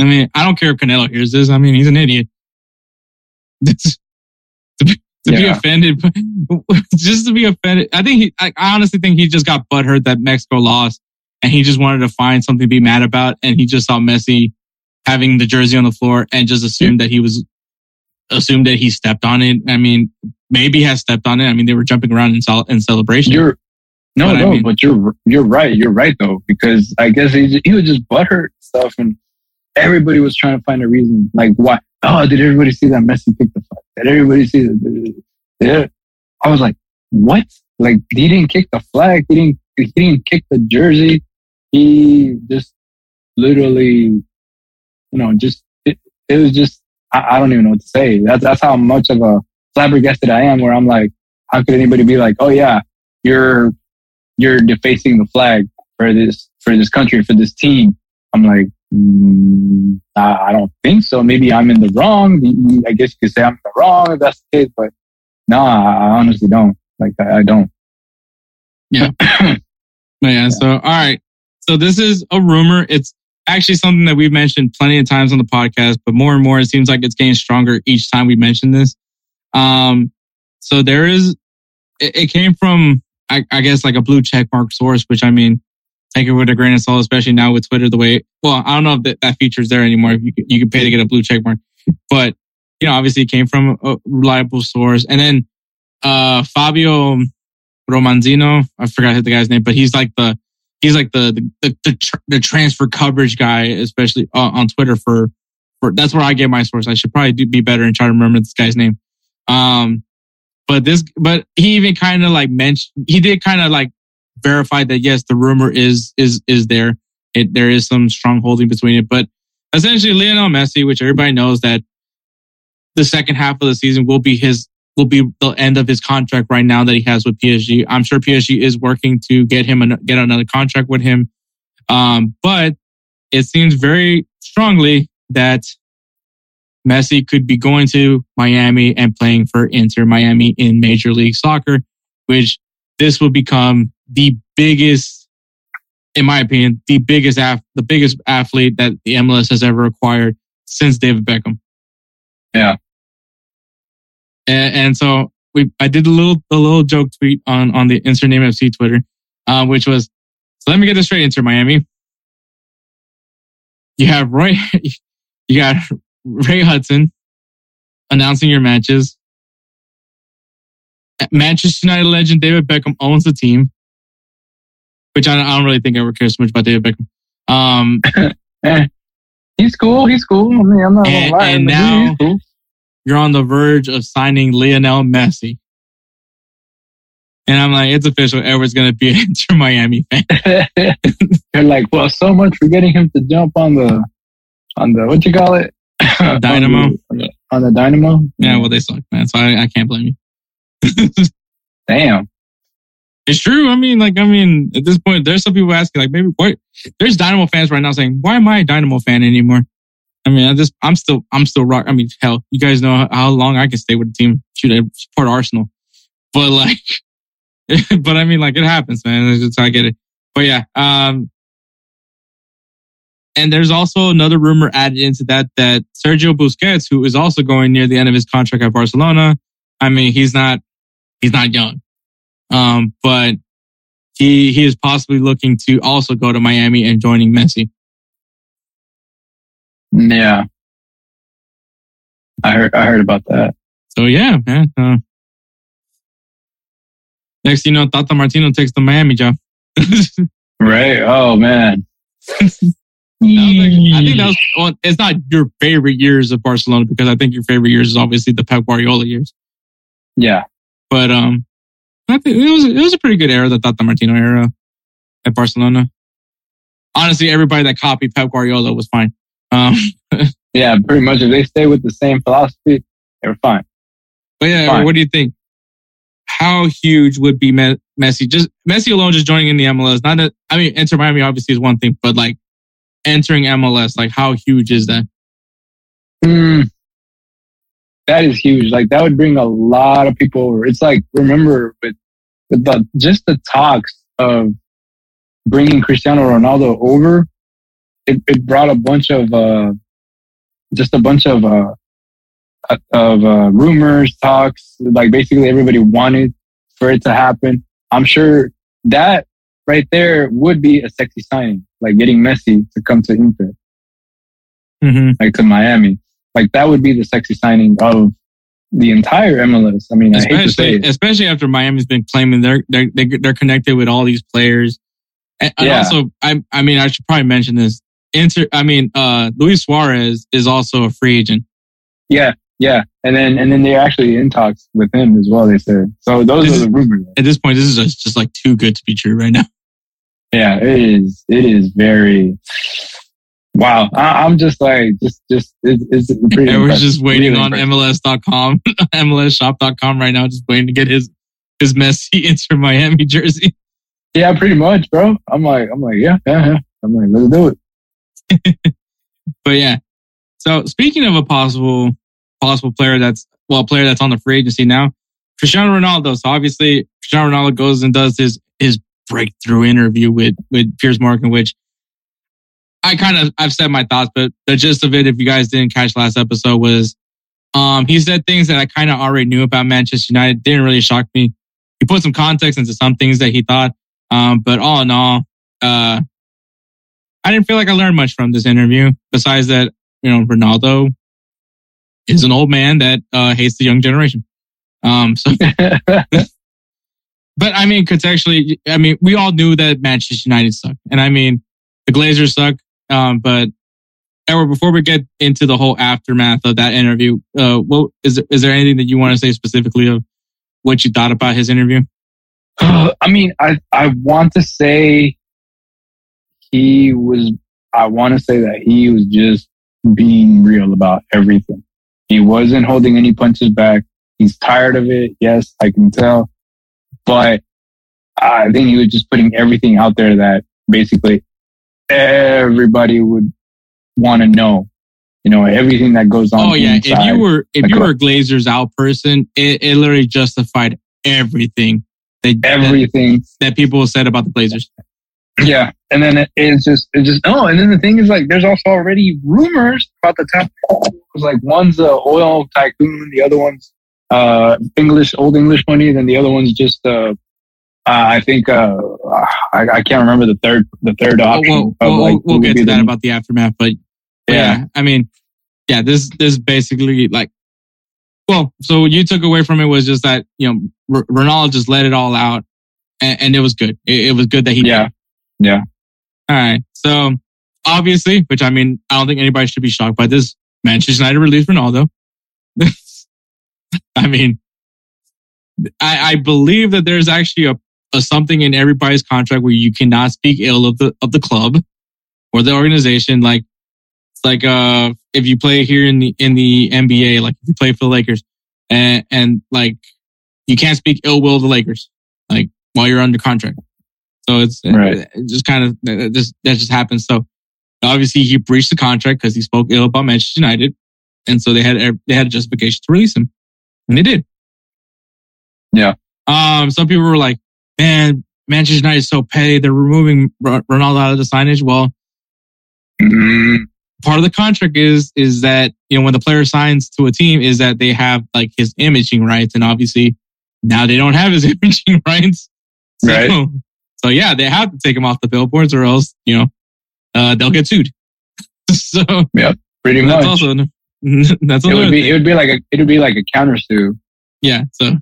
I mean, I don't care if Canelo hears this. I mean, he's an idiot. This- to be, be offended, just to be offended. I think he. I I honestly think he just got butthurt that Mexico lost, and he just wanted to find something to be mad about, and he just saw Messi having the jersey on the floor and just assumed that he was assumed that he stepped on it. I mean, maybe has stepped on it. I mean, they were jumping around in, sol- in celebration. You're no, But I no, mean- but you're you're right. You're right though, because I guess he he was just butthurt and stuff, and everybody was trying to find a reason, like why. Oh, did everybody see that Messi kick the flag? Did everybody see that? I was like, what? Like he didn't kick the flag. He didn't. He didn't kick the jersey. He just literally, you know, just it, it was just. I, I don't even know what to say. That's that's how much of a flabbergasted I am. Where I'm like, how could anybody be like, oh yeah, you're you're defacing the flag for this for this country for this team. I'm like, mm, I, I don't think so. Maybe I'm in the wrong. I guess you could say I'm in the wrong if that's the case, but no, I honestly don't. Like I, I don't. But yeah, so all right. So this is a rumor. It's actually something that we've mentioned plenty of times on the podcast, but more and more it seems like it's getting stronger each time we mention this. Um, so there is it, it came from I, I guess like a blue check mark source, which I mean, take it with a grain of salt, especially now with Twitter the way well, I don't know if that, that feature's there anymore. You you can pay to get a blue check mark. But you know, obviously it came from a reliable source. And then uh Fabio Romanzino. I forgot the guy's name, but he's like the he's like the the the, the, the transfer coverage guy, especially uh, on Twitter for for that's where I get my source. I should probably do be better and try to remember this guy's name. Um, but this, but he even kind of like mentioned he did kind of like verify that yes, the rumor is is is there. It there is some strong holding between it, but essentially Lionel Messi, which everybody knows that the second half of the season will be his will be the end of his contract right now that he has with PSG. I'm sure PSG is working to get him an, get another contract with him. Um, but it seems very strongly that Messi could be going to Miami and playing for Inter Miami in Major League Soccer, which this will become the biggest, in my opinion, the biggest af- the biggest athlete that the MLS has ever acquired since David Beckham. Yeah. And, and so we, I did a little, a little joke tweet on, on the Insert Name FC Twitter, uh, which was, so let me get this straight, Inter Miami. You have Roy, you got Ray Hudson announcing your matches. Manchester United legend David Beckham owns the team, which I don't, I don't really think I ever care so much about David Beckham. Um, Eh, he's cool. He's cool. I mean, I'm not And- lie. and now- cool. you're on the verge of signing Lionel Messi. And I'm like, it's official. Edward's going to be an Inter Miami fan. They're like, well, so much for getting him to jump on the, on the, what you call it? Dynamo. on, the, on the dynamo. Yeah, well, they suck, man. So I, I can't blame you. Damn. It's true. I mean, like, I mean, at this point, there's some people asking, like, maybe what? There's Dynamo fans right now saying, why am I a Dynamo fan anymore? I mean, I just, I'm still, I'm still rock. I mean, hell, you guys know how, how long I can stay with the team. Shoot, I support Arsenal, but like, but I mean, like it happens, man. It's just, how I get it. But yeah, um, and there's also another rumor added into that that Sergio Busquets, who is also going near the end of his contract at Barcelona. I mean, he's not he's not young, um, but he he is possibly looking to also go to Miami and joining Messi. Yeah. I heard I heard about that. So yeah, man. Uh, next, you know, Tata Martino takes the Miami job. Right. Oh man. I think that was well, it's not your favorite years of Barcelona because I think your favorite years is obviously the Pep Guardiola years. Yeah. But um, I think it was it was a pretty good era, the Tata Martino era at Barcelona. Honestly, everybody that copied Pep Guardiola was fine. Um, Yeah, pretty much. If they stay with the same philosophy, they're fine. but yeah, Fine. what do you think? How huge would be Me- Messi? Just Messi alone, just joining in the MLS. Not that I mean, Inter Miami obviously is one thing, but like entering MLS, like how huge is that? Mm, that is huge. Like that would bring a lot of people over. It's like remember with with the just the talks of bringing Cristiano Ronaldo over. It, it brought a bunch of uh, just a bunch of uh, of uh, rumors, talks. Like basically everybody wanted for it to happen. I'm sure that right there would be a sexy signing, like getting Messi to come to Inter Mm-hmm. like to Miami. Like that would be the sexy signing of the entire MLS. I mean, I hate to say especially it. especially after Miami's been claiming they're they're they're connected with all these players. And, and Yeah. also, I I mean, I should probably mention this. Inter, I mean, uh, Luis Suarez is also a free agent. Yeah, yeah. And then and then they're actually in talks with him as well. They said so. Those This are the rumors. At this point, this is just, just like too good to be true right now. Yeah, it is. It is very. Wow, I, I'm just like just just it's, it's pretty. Impressive. just waiting Really on impressive. MLS.com, MLSshop.com right now, just waiting to get his his Messi Inter Miami jersey. Yeah, pretty much, bro. I'm like I'm like yeah yeah yeah. I'm like let's do it. But yeah. So speaking of a possible possible player that's well, a player that's on the free agency now, Cristiano Ronaldo. So obviously Cristiano Ronaldo goes and does his his breakthrough interview with with Piers Morgan, which I kind of I've said my thoughts, but the gist of it, if you guys didn't catch last episode, was um he said things that I kind of already knew about Manchester United. Didn't really shock me. He put some context into some things that he thought. Um, but all in all, uh I didn't feel like I learned much from this interview. Besides that, you know, Ronaldo is an old man that uh, hates the young generation. Um, so, but I mean, contextually, I mean, we all knew that Manchester United suck, and I mean, the Glazers suck. Um, but Edward, before we get into the whole aftermath of that interview, uh, what is is there anything that you want to say specifically of what you thought about his interview? I mean, I I want to say he was. I want to say that he was just being real about everything. He wasn't holding any punches back. He's tired of it. Yes, I can tell, but I think he was just putting everything out there that basically everybody would want to know. You know, everything that goes on. Oh yeah, if you were if you were a Glazers out person, it, it literally justified everything that, that everything that people said about the Glazers. Yeah, and then it, it's just it just oh, and then the thing is like there's also already rumors about the top. It's like one's a oil tycoon, the other one's uh English old English money, then the other one's just uh, uh I think uh I, I can't remember the third the third option. we'll, we'll, like, we'll get to the- that about the aftermath, but but Yeah. yeah, I mean, yeah, this this basically like, well, so what you took away from it was just that you know R- Ronaldo just let it all out, and, and it was good. It, it was good that he Yeah, yeah, All right. So obviously, which I mean, I don't think anybody should be shocked by this. Manchester United released Ronaldo. I mean, I, I believe that there's actually a something in everybody's contract where you cannot speak ill of the of the club or the organization. Like it's like uh if you play here in the in the NBA, like if you play for the Lakers, and and like you can't speak ill will of the Lakers, like while you're under contract. So it's Right. it just kind of that just that just happens. So obviously he breached the contract because he spoke ill about Manchester United, and so they had they had a justification to release him, and they did. Yeah. Um. Some people were like, man, Manchester United is so petty. They're removing R- Ronaldo out of the signage. Well, Mm, part of the contract is is that you know when the player signs to a team is that they have like his imaging rights, and obviously now they don't have his imaging rights. So, Right. So yeah, they have to take him off the billboards, or else you know uh, they'll get sued. so yeah, pretty that's much. also that's it would be thing. it would be like a it would be like a counter sue. yeah. So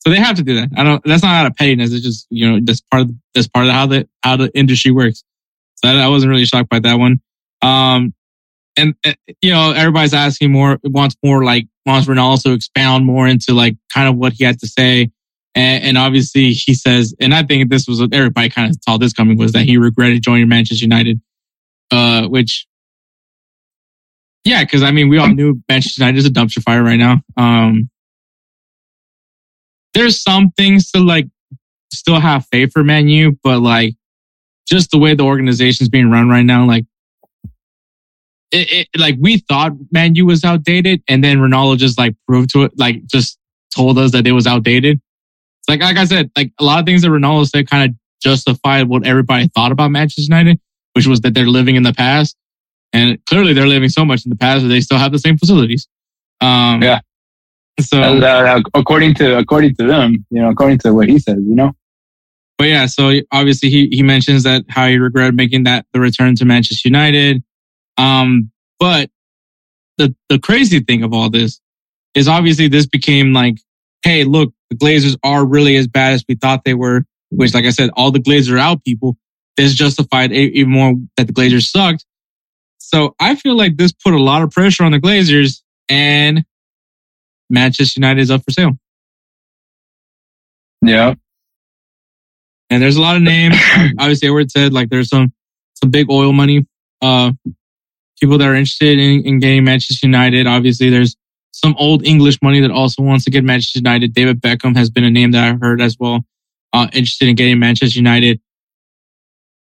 so they have to do that. I don't. That's not out of pettiness. It's just you know that's part of that's part of how the how the industry works. So I, I wasn't really shocked by that one. Um, and uh, you know everybody's asking more, wants more like wants Ronaldo to expound more into like kind of what he had to say. And, and obviously he says, and I think this was what everybody kind of saw this coming was that he regretted joining Manchester United, uh, which. Yeah, because I mean, we all knew Manchester United is a dumpster fire right now. Um, there's some things to like still have faith for Man U, but like just the way the organization's being run right now, like it, it like we thought Man U was outdated, and then Ronaldo just like proved to it, like just told us that it was outdated. It's like like I said, like a lot of things that Ronaldo said kind of justified what everybody thought about Manchester United, which was that they're living in the past, and clearly they're living so much in the past that they still have the same facilities. Um, Yeah. So Uh, according to according to them, you know, according to what he says, you know. But yeah, so obviously he, he mentions that how he regretted making that the return to Manchester United. Um, but the the crazy thing of all this is obviously this became like, hey, look, the Glazers are really as bad as we thought they were. Which, like I said, all the Glazer out people. This justified even more that the Glazers sucked. So I feel like this put a lot of pressure on the Glazers, and Manchester United is up for sale. Yeah. And there's a lot of names. Obviously, Edward said like there's some some big oil money uh people that are interested in, in getting Manchester United. Obviously, there's some old English money that also wants to get Manchester United. David Beckham has been a name that I've heard as well. Uh, interested in getting Manchester United.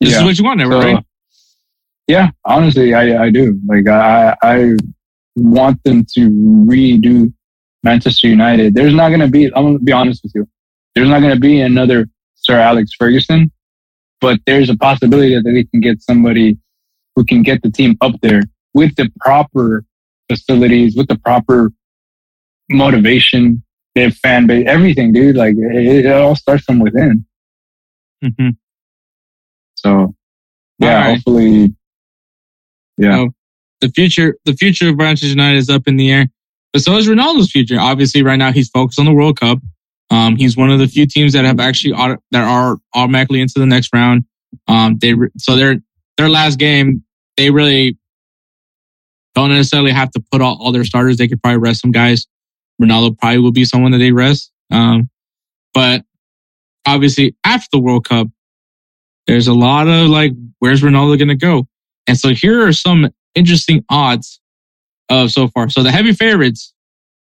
This Yeah. is what you want, Edward, So, right? yeah, honestly, I, I do. Like, I, I want them to redo Manchester United. There's not going to be, I'm going to be honest with you. There's not going to be another Sir Alex Ferguson, but there's a possibility that they can get somebody who can get the team up there with the proper facilities, with the proper motivation, their fan base, everything, dude. Like, it, it all starts from within. Mhm. So, yeah, right. hopefully, yeah. So, the future, the future of Manchester United is up in the air, but so is Ronaldo's future. Obviously, right now he's focused on the World Cup. Um, he's one of the few teams that have actually auto, that are automatically into the next round. Um, they re- so their their last game, they really don't necessarily have to put all, all their starters. They could probably rest some guys. Ronaldo probably will be someone that they rest. Um, but obviously after the World Cup, there's a lot of like, where's Ronaldo going to go? And so here are some interesting odds of so far. So the heavy favorites,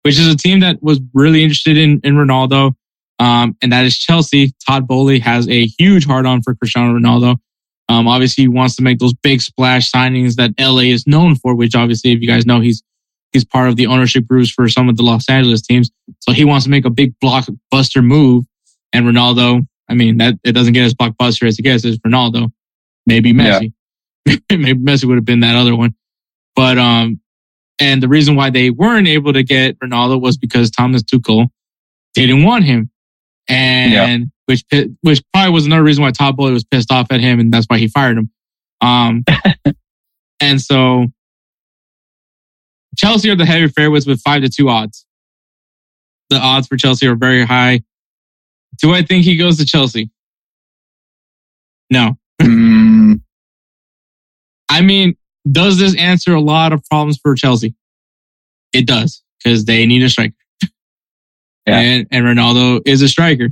which is a team that was really interested in, in Ronaldo, um, and that is Chelsea. Todd Boehly has a huge hard on for Cristiano Ronaldo. Um, obviously he wants to make those big splash signings that LA is known for, which obviously, if you guys know, he's, he's part of the ownership groups for some of the Los Angeles teams. So he wants to make a big blockbuster move. And Ronaldo, I mean, that it doesn't get as blockbuster as it gets as Ronaldo. Maybe Messi. Maybe Messi would have been that other one. But, um, and the reason why they weren't able to get Ronaldo was because Thomas Tuchel didn't want him. And Yeah. which, which probably was another reason why Todd Boehly was pissed off at him. And that's why he fired him. Um, and so Chelsea are the heavy favorites with five to two odds. The odds for Chelsea are very high. Do I think he goes to Chelsea? No. Mm, I mean, does this answer a lot of problems for Chelsea? It does, because they need a striker. Yeah. And, and Ronaldo is a striker.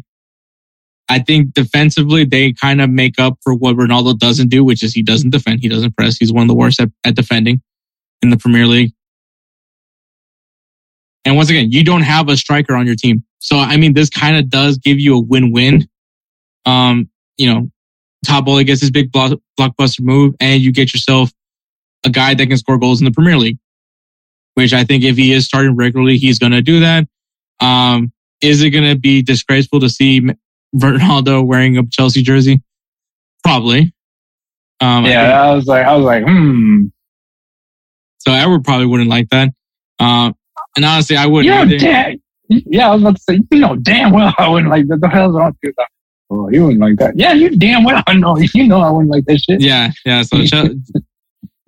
I think defensively, they kind of make up for what Ronaldo doesn't do, which is he doesn't defend. He doesn't press. He's one of the worst at, at defending in the Premier League. And once again, you don't have a striker on your team. So, I mean, this kind of does give you a win-win. Um, you know, Todd Boehly gets his big block, blockbuster move and you get yourself a guy that can score goals in the Premier League, which I think if he is starting regularly, he's going to do that. Um, is it going to be disgraceful to see Ronaldo wearing a Chelsea jersey? Probably. Um, I yeah, think- I was like, I was like, hmm. so Edward probably wouldn't like that. Um, and honestly, I wouldn't. know, either. Yeah, I was about to say, you know, damn well I wouldn't like that. The hell's wrong with you? Oh, you wouldn't like that. Yeah, you damn well I know. You know, I wouldn't like that shit. Yeah, yeah. So, Chel-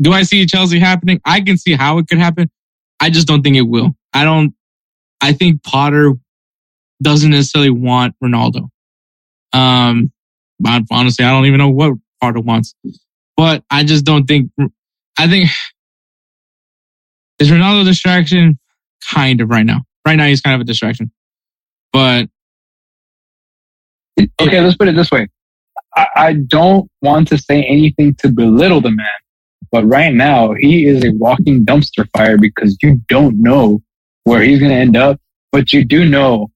do I see Chelsea happening? I can see how it could happen. I just don't think it will. I don't. I think Potter doesn't necessarily want Ronaldo. Um, honestly, I don't even know what Potter wants. But I just don't think. I think is Ronaldo distraction? Kind of right now. Right now, he's kind of a distraction. But Okay, let's put it this way. I, I don't want to say anything to belittle the man, but right now he is a walking dumpster fire because you don't know where he's going to end up, but you do know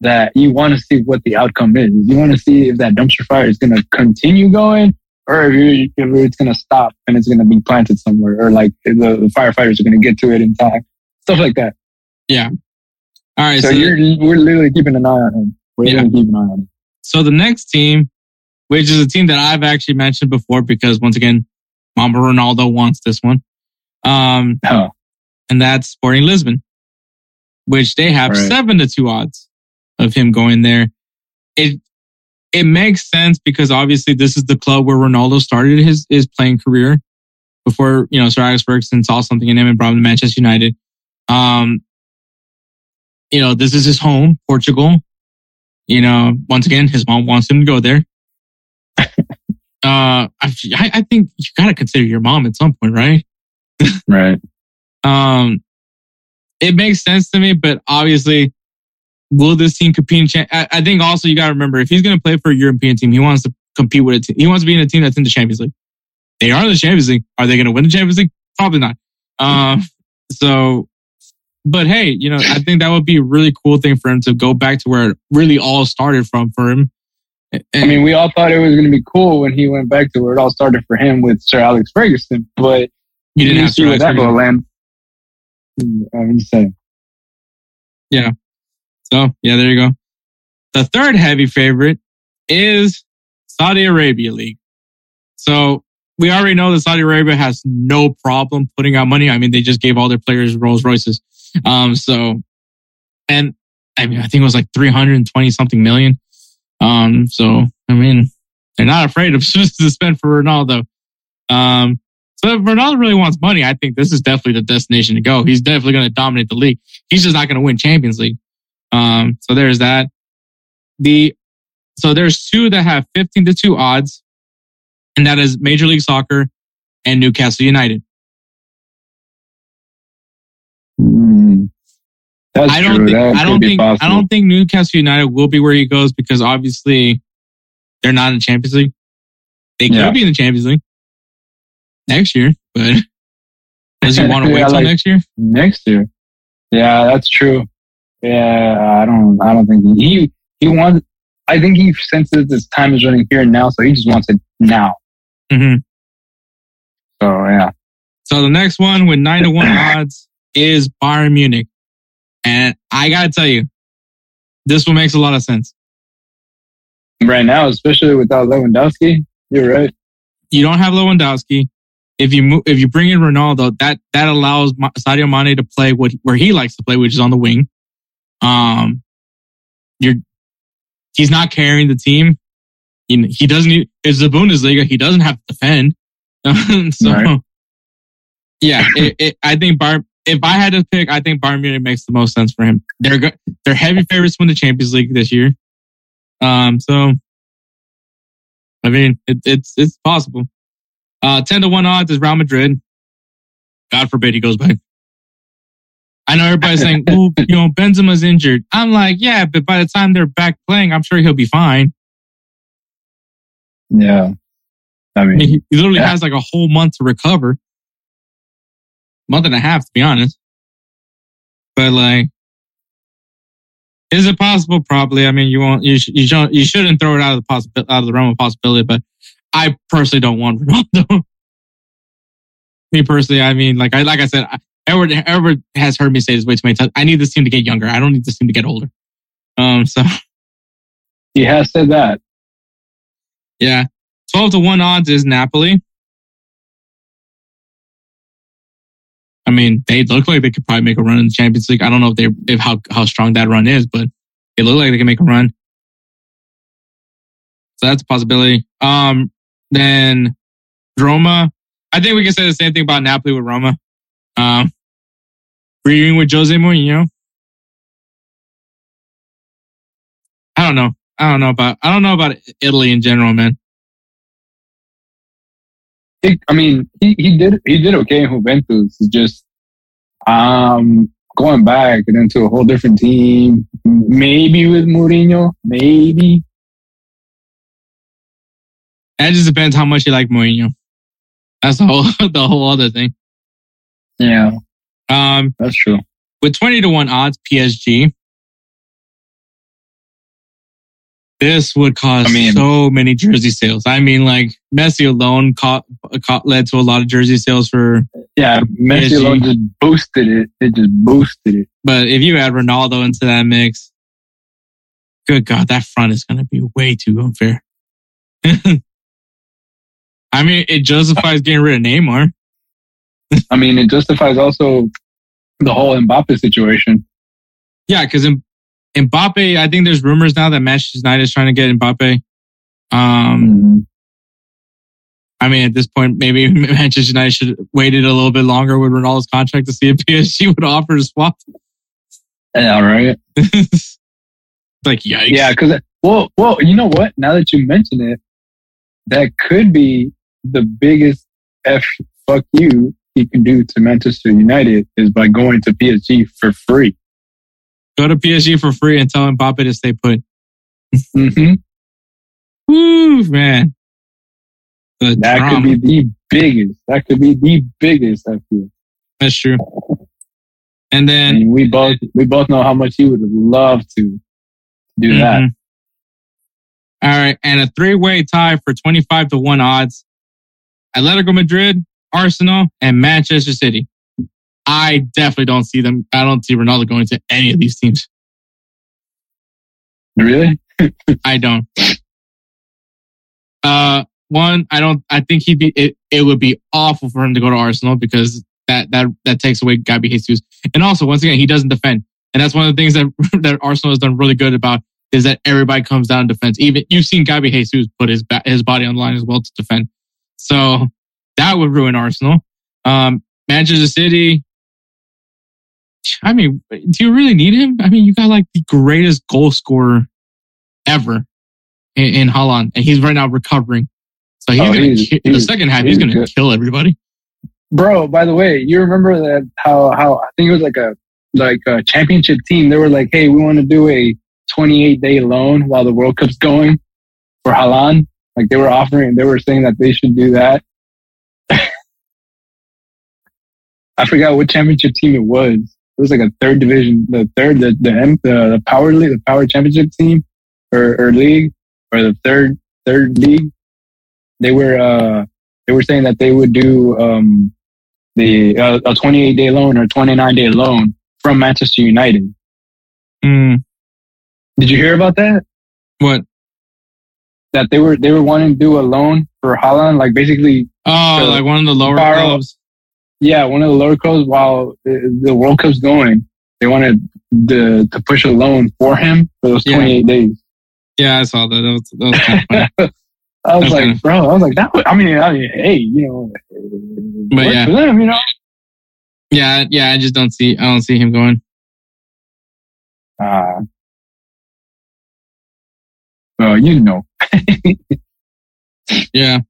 that you want to see what the outcome is. You want to see if that dumpster fire is going to continue going or if, you, if it's going to stop and it's going to be planted somewhere or like the, the firefighters are going to get to it in time. Stuff like that. All right. So, so you're, we're literally keeping an eye on him. We're Yeah. literally keeping an eye on him. So the next team, which is a team that I've actually mentioned before, because once again, Mamba Ronaldo wants this one. Um, Oh, and that's Sporting Lisbon, which they have Right. seven to two odds of him going there. It, it makes sense because obviously this is the club where Ronaldo started his, his playing career before, you know, Sir Alex Ferguson saw something in him and brought him to Manchester United. Um, you know, this is his home, Portugal. You know, once again, his mom wants him to go there. uh, I, I think you got to consider your mom at some point, right? right. Um, it makes sense to me, but obviously, will this team compete? In cha- I, I think also you got to remember if he's going to play for a European team, he wants to compete with a team. He wants to be in a team that's in the Champions League. They are in the Champions League. Are they going to win the Champions League? Probably not. Um, so, but hey, you know, I think that would be a really cool thing for him to go back to where it really all started from for him. I mean, we all thought it was going to be cool when he went back to where it all started for him with Sir Alex Ferguson, but you didn't see where that will land. I'm just saying. Yeah. So yeah, there you go. The third heavy favorite is Saudi Arabia League. So we already know that Saudi Arabia has no problem putting out money. I mean, they just gave all their players Rolls Royces. Um, so, and I mean, I think it was like 320 something million. Um, so, I mean, they're not afraid of to spend for Ronaldo. Um, so if Ronaldo really wants money, I think this is definitely the destination to go. He's definitely going to dominate the league. He's just not going to win Champions League. Um, so there's that. The so there's two that have 15 to 2 odds, and that is Major League Soccer and Newcastle United. Mm, that's I don't true. think That I don't think I don't think Newcastle United will be where he goes because obviously they're not in the Champions League. They could Yeah. be in the Champions League next year, but does he want to wait Yeah, till like- next year? next year. Yeah, that's true. Yeah, I don't. I don't think he he, he wants. I think he senses his time is running here and now, so he just wants it now. Hmm So yeah, So the next one with nine to one odds is Bayern Munich. And I gotta tell you, this one makes a lot of sense. right now, especially without Lewandowski, you're right. You don't have Lewandowski. If you move, if you bring in Ronaldo, that that allows Sadio Mane to play what where he likes to play, which is on the wing. Um, you're he's not carrying the team. He, he doesn't. Need, it's the Bundesliga. He doesn't have to defend. so, Right. yeah, it, it, I think Bayern. If I had to pick, I think Bayern Munich makes the most sense for him. They're go- they're heavy favorites to win the Champions League this year. Um, so I mean, it, it's it's possible. Uh, ten to one odds is Real Madrid. God forbid he goes back. I know everybody's saying, "Oh, you know, Benzema's injured." I'm like, yeah, but by the time they're back playing, I'm sure he'll be fine. Yeah. I mean, he he literally Yeah. has like a whole month to recover, month and a half to be honest. But like, is it possible? Probably. I mean, you won't. You sh- you shouldn't. You shouldn't throw it out of the possibility out of the realm of possibility. But I personally don't want Ronaldo. me personally, I mean, like I like I said, I- Edward Edward has heard me say this way too many times. I need this team to get younger. I don't need this team to get older. Um. So he has said that. Yeah, twelve to one odds is Napoli. I mean, they look like they could probably make a run in the Champions League. I don't know if they if how how strong that run is, but they look like they can make a run. So that's a possibility. Um, then Roma. I think we can say the same thing about Napoli with Roma. Um, agreeing with Jose Mourinho. I don't know. I don't know about I don't know about Italy in general, man. He, I mean, he, he did he did okay in Juventus. It's just um going back and into a whole different team. Maybe with Mourinho, maybe. That just depends how much you like Mourinho. That's the whole the whole other thing. Yeah, Um, that's true. with twenty to one odds, PSG. This would cause I mean- so many jersey sales. I mean, like Messi alone caught, caught led to a lot of jersey sales for. Yeah, Messi PSG. alone just boosted it. It just boosted it. But if you add Ronaldo into that mix, good God, that front is going to be way too unfair. I mean, it justifies getting rid of Neymar. I mean, it justifies also the whole Mbappe situation. Yeah, because Mbappe, I think there's rumors now that Manchester United is trying to get Mbappe. Um. I mean, at this point, maybe Manchester United should have waited a little bit longer with Ronaldo's contract to see if PSG would offer a swap. Yeah, right. like, yikes. Yeah, because well, well, you know what? Now that you mention it, that could be the biggest f fuck you he can do to Manchester United is by going to PSG for free. Go to PSG for free and tell Mbappe to stay put. hmm Woo, man. The That drama. could be the biggest. That could be the biggest. I feel. That's true. And I then mean, we both we both know how much he would love to do that. Mhm. All right, and a three-way tie for twenty-five to one odds: Atletico Madrid, Arsenal, and Manchester City. I definitely don't see them. I don't see Ronaldo going to any of these teams. Really? I don't. Uh, one, I don't. I think he'd be. It, it would be awful for him to go to Arsenal because that that that takes away Gabi Jesus. And also, once again, he doesn't defend, and that's one of the things that that Arsenal has done really good about is that everybody comes down in defense. Even you've seen Gabi Jesus put his his body on the line as well to defend. So that would ruin Arsenal. Um, Manchester City. I mean, do you really need him? I mean, you got like the greatest goal scorer ever in, in Haaland, and he's right now recovering. So he's Oh, gonna he's- ki- in the second half. He's, he's gonna good. kill everybody. Bro, by the way, you remember that how how I think it was like a like a championship team. They were like, "Hey, we want to do a 28 day loan while the World Cup's going for Haaland." Like they were offering, they were saying that they should do that. I forgot what championship team it was. It was like a third division, the third, the the, M- the, the power league, the power championship team or, or league or the third third league. They were uh they were saying that they would do um the uh, a 28 day loan or 29 day loan from Manchester United. Mm, Did you hear about that? what? That they were they were wanting to do a loan for Haaland, like basically, Oh, like one of the lower borrow- clubs. Yeah, one of the lower clubs while the, the World Cup's going, they wanted to to push a loan for him for those Yeah. 28 days. Yeah, I saw that. That was, that was kind of funny. I was Okay. like, bro, I was like, that. Was, I mean, I mean, hey, you know, But yeah. for them, you know. yeah, yeah. I just don't see. I don't see him going. Uh, know, you know. Yeah.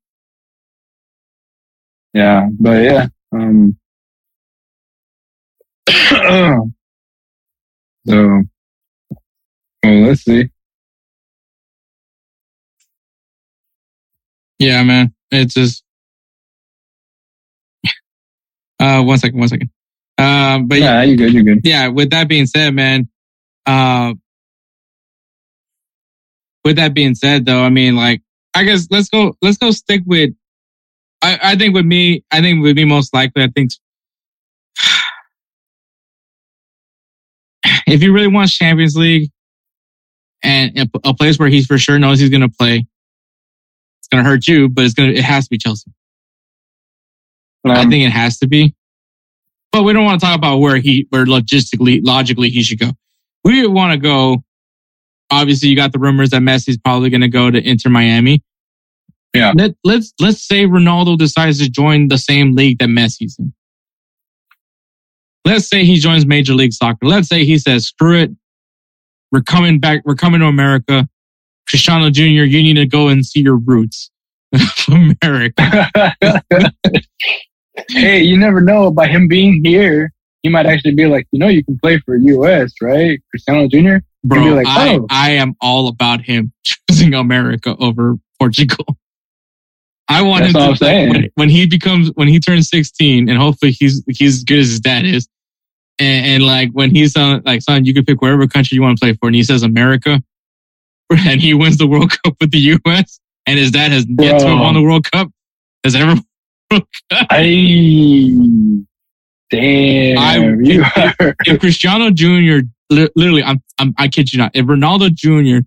Yeah, but yeah. Um, so, well, let's see. Yeah, man. It's just. Uh, one second, one second. Um, but yeah, Yeah, you good, you're good. yeah, with that being said, man, uh, with that being said, though, I mean, like, I guess let's go, let's go stick with, I, I think with me, I think with me most likely, I think if he really wants Champions League and a, a place where he for sure knows he's going to play, it's going to hurt you, but it's going to, it has to be Chelsea. I Um, think it has to be. But we don't want to talk about where he, where logistically, logically he should go. We want to go. Obviously, you got the rumors that Messi's probably going to go to Inter Miami. Yeah. Let, let's let's say Ronaldo decides to join the same league that Messi's in. Let's say he joins Major League Soccer. Let's say he says, "Screw it, we're coming back. We're coming to America." Cristiano Jr., you need to go and see your roots, America. hey, you never know. By him being here, he might actually be like, you know, you can play for US, right? Cristiano Jr. Bro, be like, I, oh. I am all about him choosing America over Portugal. I want That's him to I'm saying. when, when he becomes when he turns 16 and hopefully he's he's as good as his dad is. And, and like when he's on like son, you can pick whatever country you want to play for, and he says America, and he wins the World Cup with the US, and his dad has yet to have won the World Cup. Has ever I damn I- you are if Cristiano Jr. li- literally, I'm, I'm I kid you not, if Ronaldo Jr.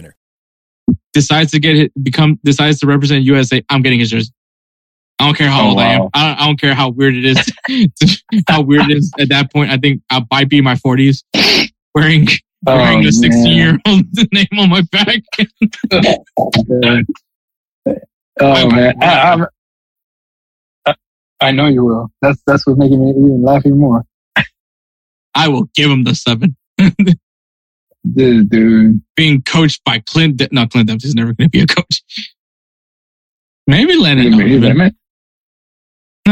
Decides to get it, become decides to represent USA, I'm getting his jersey. I don't care how Oh, old I am. I don't, I don't care how weird it is. how weird it is at that point. I think I might be in my 40s wearing Oh, wearing a 16 year old name on my back. Oh man, I, I, I know you will. That's that's what's making me even laugh even more. I will give him the seven. This dude, Being coached by Clint, De- no, Clint Dempsey's never going to be a coach. Maybe Landon. Donovan. wait.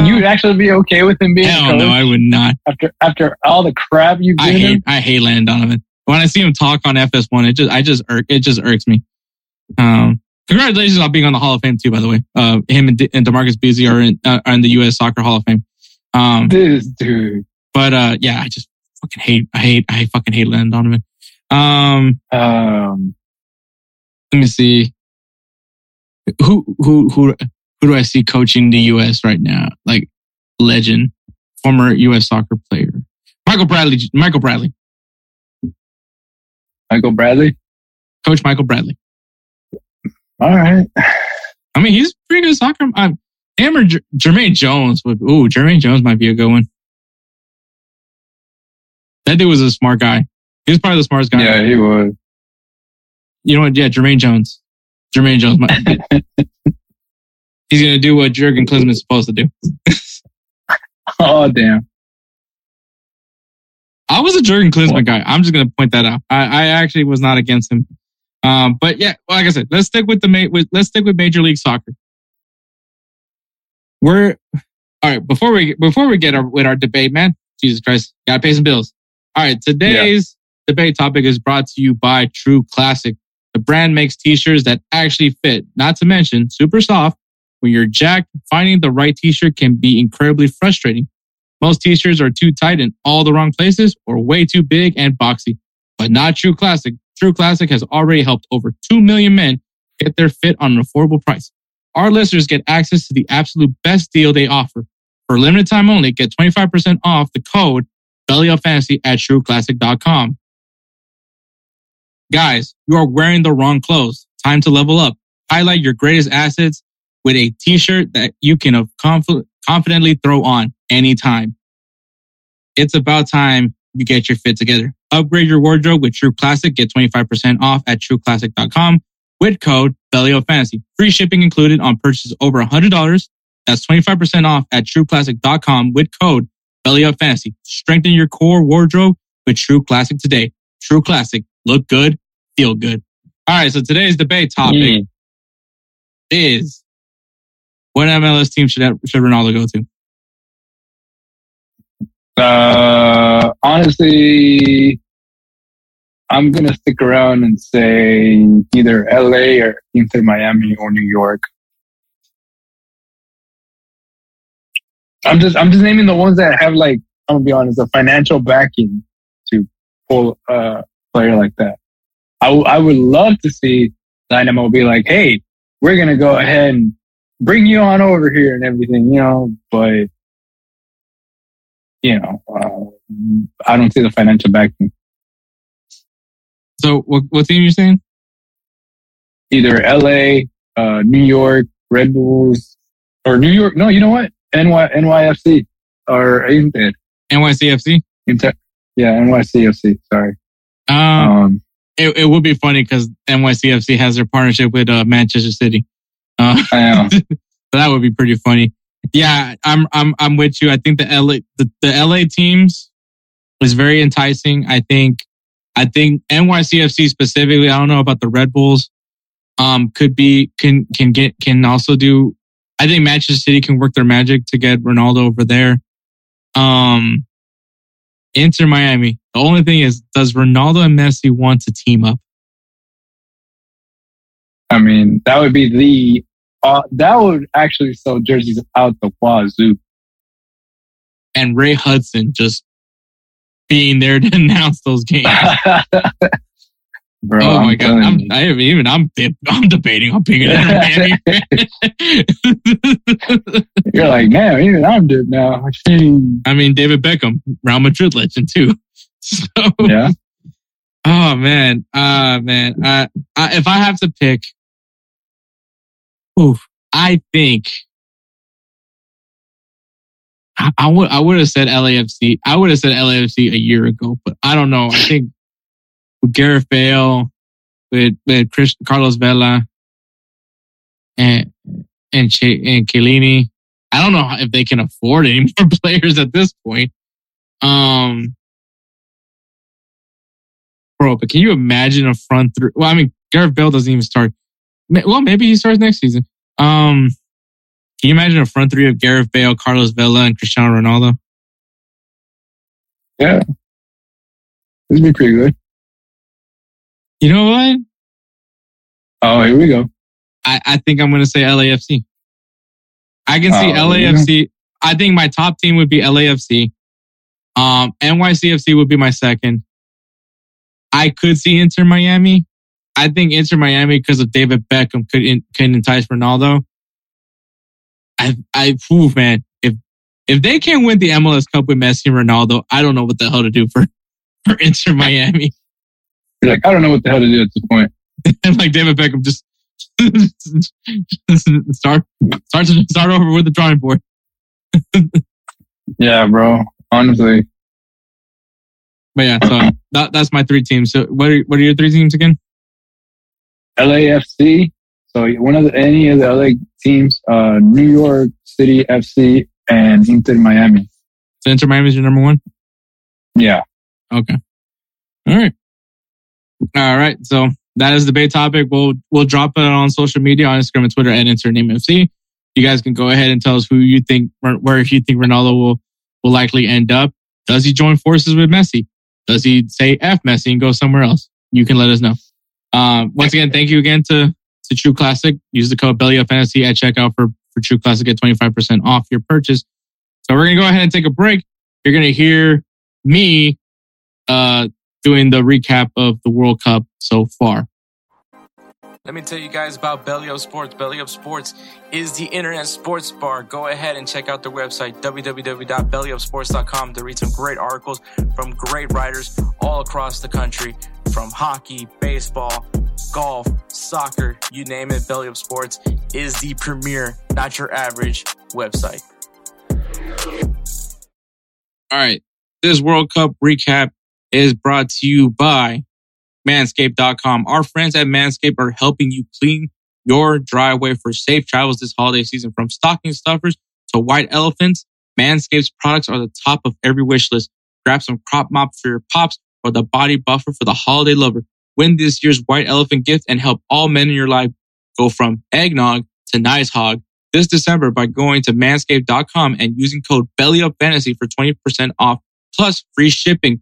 you would actually be okay with him being a Hell no, I would not. after after all the crap you've I hate him? I hate Landon Donovan. When I see him talk on FS1, it just I just irk, it just irks me. Um, congratulations on being on the Hall of Fame too, by the way. Uh, him and, De- and DaMarcus Beasley are in uh, are in the U.S. Soccer Hall of Fame. Um, This dude, but uh, yeah, I just fucking hate I hate I fucking hate Landon Donovan. Um, um, let me see. Who who who who do I see coaching the U.S. right now? Like legend, former U.S. soccer player, Michael Bradley. Michael Bradley, Michael Bradley. Coach Michael Bradley. All right, I mean, he's pretty good soccer. Um, him or J- Jermaine Jones would. Ooh, Jermaine Jones might be a good one. That dude was a smart guy. He was probably the smartest guy. yeah, he was. You know what? Yeah, Jermaine Jones. Jermaine Jones. He's gonna do what Jurgen Klinsmann is supposed to do. Oh damn, I was a Jurgen Klinsmann guy. I'm just gonna point that out. I, I actually was not against him. Um, but yeah, like I said, let's stick with the ma- with, let's stick with Major League Soccer. We're all right. Before we before we get our, with our debate, man, Jesus Christ, gotta pay some bills. All right, today's debate topic is brought to you by True Classic. The brand makes t-shirts that actually fit. Not to mention, super soft. When you're jacked, finding the right t-shirt can be incredibly frustrating. Most t-shirts are too tight in all the wrong places or way too big and boxy. But not True Classic. True Classic has already helped over 2 million men get their fit on an affordable price. Our listeners get access to the absolute best deal they offer. For limited time only, get 25% off the code Belly of Fantasy at trueclassic.com. Guys, you are wearing the wrong clothes. Time to level up. Highlight your greatest assets with a t-shirt that you can conf- confidently throw on anytime. It's about time you get your fit together. Upgrade your wardrobe with True Classic. Get 25% off at trueclassic.com with code Belly Up Fantasy. Free shipping included on purchases over $100. That's 25% off at trueclassic.com with code Belly Up Fantasy. Strengthen your core wardrobe with True Classic today. True Classic. Look good, feel good. All right. So today's debate topic Mm. is what MLS team should, should Ronaldo go to? Uh, honestly, I'm gonna stick around and say either LA or Inter Miami or New York. I'm just I'm just naming the ones that have like I'm gonna be honest, a financial backing to pull a player like that. I, w- I would love to see Dynamo be like, hey, we're gonna go ahead and bring you on over here and everything, you know, but you know, uh, I don't see the financial backing. So what, what team are you saying? Either LA, uh, New York, Red Bulls, or New York. No, you know what? NY, NYFC or Inter. NYCFC? Inter. Yeah, NYCFC. Sorry. Um, Um, it, it would be funny because NYCFC has their partnership with uh, Manchester City. Uh, I know. that would be pretty funny. Yeah, I'm I'm I'm with you. I think the LA the, the LA teams is very enticing. I think I think NYCFC specifically. I don't know about the Red Bulls. Um, could be can can get can also do. I think Manchester City can work their magic to get Ronaldo over there. Um, Inter Miami. The only thing is, does Ronaldo and Messi want to team up? I mean, that would be the, uh, that would actually sell jerseys out the wazoo. And Ray Hudson just being there to announce those games. Bro, oh I'm my god! I'm. I am even I'm I'm debating on being an Miami. You're like, man, even I'm dead now. I mean, David Beckham, Real Madrid legend too. So, Yeah. oh man, uh man, uh, I, if I have to pick, oof, I think I, I would I would have said LAFC. I would have said LAFC a year ago, but I don't know. I think with Gareth Bale, with with Chris, Carlos Vela, and and and I don't know if they can afford any more players at this point. Um, bro, but can you imagine a front three? Well, I mean, Gareth Bale doesn't even start. Well, maybe he starts next season. Um, can you imagine a front three of Gareth Bale, Carlos Vela, and Cristiano Ronaldo? Yeah. Would be pretty good. You know what? Oh, here we go. I, I think I'm going to say LAFC. I can see Oh, yeah. LAFC. I think my top team would be LAFC. Um, NYCFC would be my second. I could see Inter Miami. I think Inter Miami because of David Beckham could in, could entice Ronaldo. I I ooh, man, if if they can't win the MLS Cup with Messi and Ronaldo, I don't know what the hell to do for for Inter Miami. You're like, I don't know what the hell to do at this point. and like David Beckham just start start to start over with the drawing board. Yeah, bro. Honestly. But yeah, so that, that's my three teams. So what are what are your three teams again? LAFC. So one of the, any of the LA teams, uh, New York City FC and Inter Miami. So Inter Miami is your number one. Yeah. Okay. All right. All right. So that is the debate topic. We'll we'll drop it on social media on Instagram and Twitter at InsertNameFC. You guys can go ahead and tell us who you think where if you think Ronaldo will will likely end up. Does he join forces with Messi? Does he say F Messi and go somewhere else? You can let us know. Um, once again, thank you again to to True Classic. Use the code Belly Up Fantasy at checkout for for True Classic get twenty five percent off your purchase. So we're gonna go ahead and take a break. You're gonna hear me uh doing the recap of the World Cup so far. Let me tell you guys about Belly Up Sports. Belly Up Sports is the internet sports bar. Go ahead and check out their website, www.bellyupsports.com, to read some great articles from great writers all across the country from hockey, baseball, golf, soccer, you name it. Belly Up Sports is the premier, not your average website. All right. This World Cup recap is brought to you by manscaped.com. Our friends at Manscaped are helping you clean your driveway for safe travels this holiday season. From stocking stuffers to white elephants, Manscaped's products are the top of every wish list. Grab some crop mop for your pops or the body buffer for the holiday lover. Win this year's white elephant gift and help all men in your life go from eggnog to nice hog this December by going to manscaped.com and using code BELLYUPFANTASY for 20% off plus free shipping.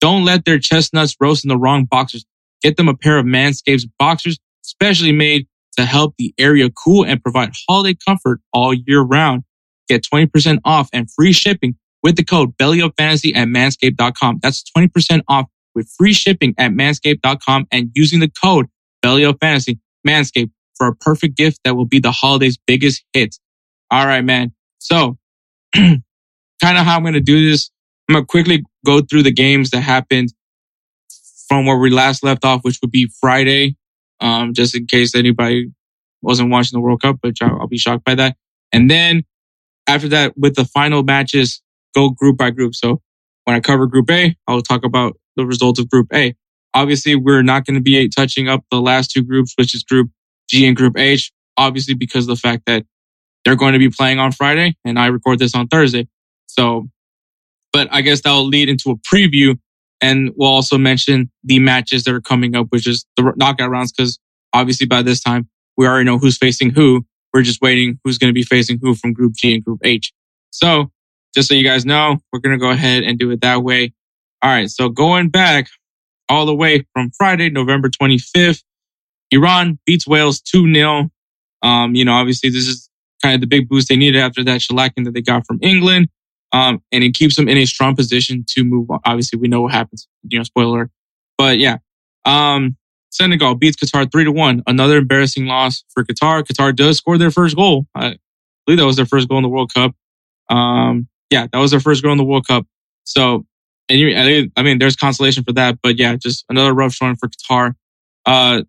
Don't let their chestnuts roast in the wrong boxers. Get them a pair of Manscapes boxers, specially made to help the area cool and provide holiday comfort all year round. Get 20% off and free shipping with the code BELLYUPFANTASY at manscaped.com. That's 20% off with free shipping at manscaped.com and using the code BELLYUPFANTASY. Manscaped for a perfect gift that will be the holiday's biggest hit. All right, man. So kind of how I'm going to do this. I'm going to quickly go through the games that happened from where we last left off, which would be Friday. Um, just in case anybody wasn't watching the World Cup, but I'll be shocked by that. And then after that, with the final matches, go group by group. So when I cover group A, I'll talk about the results of group A. Obviously, we're not going to be touching up the last two groups, which is group G and group H, obviously because of the fact that they're going to be playing on Friday and I record this on Thursday. So, but I guess that'll lead into a preview and we'll also mention the matches that are coming up, which is the knockout rounds. Cause obviously by this time we already know who's facing who. We're just waiting who's going to be facing who from group G and group H. So just so you guys know, we're going to go ahead and do it that way. All right. So going back all the way from Friday, November 25th, Iran beats Wales 2 0. Um, you know, obviously this is kind of the big boost they needed after that shellacking that they got from England. Um, and it keeps them in a strong position to move on. Obviously, we know what happens, you know, spoiler. But yeah, um, Senegal beats Qatar 3 to 1. Another embarrassing loss for Qatar. Qatar does score their first goal. I believe that was their first goal in the World Cup. Um, yeah, that was their first goal in the World Cup. So, you, I mean, there's consolation for that. But yeah, just another rough showing for Qatar. Uh,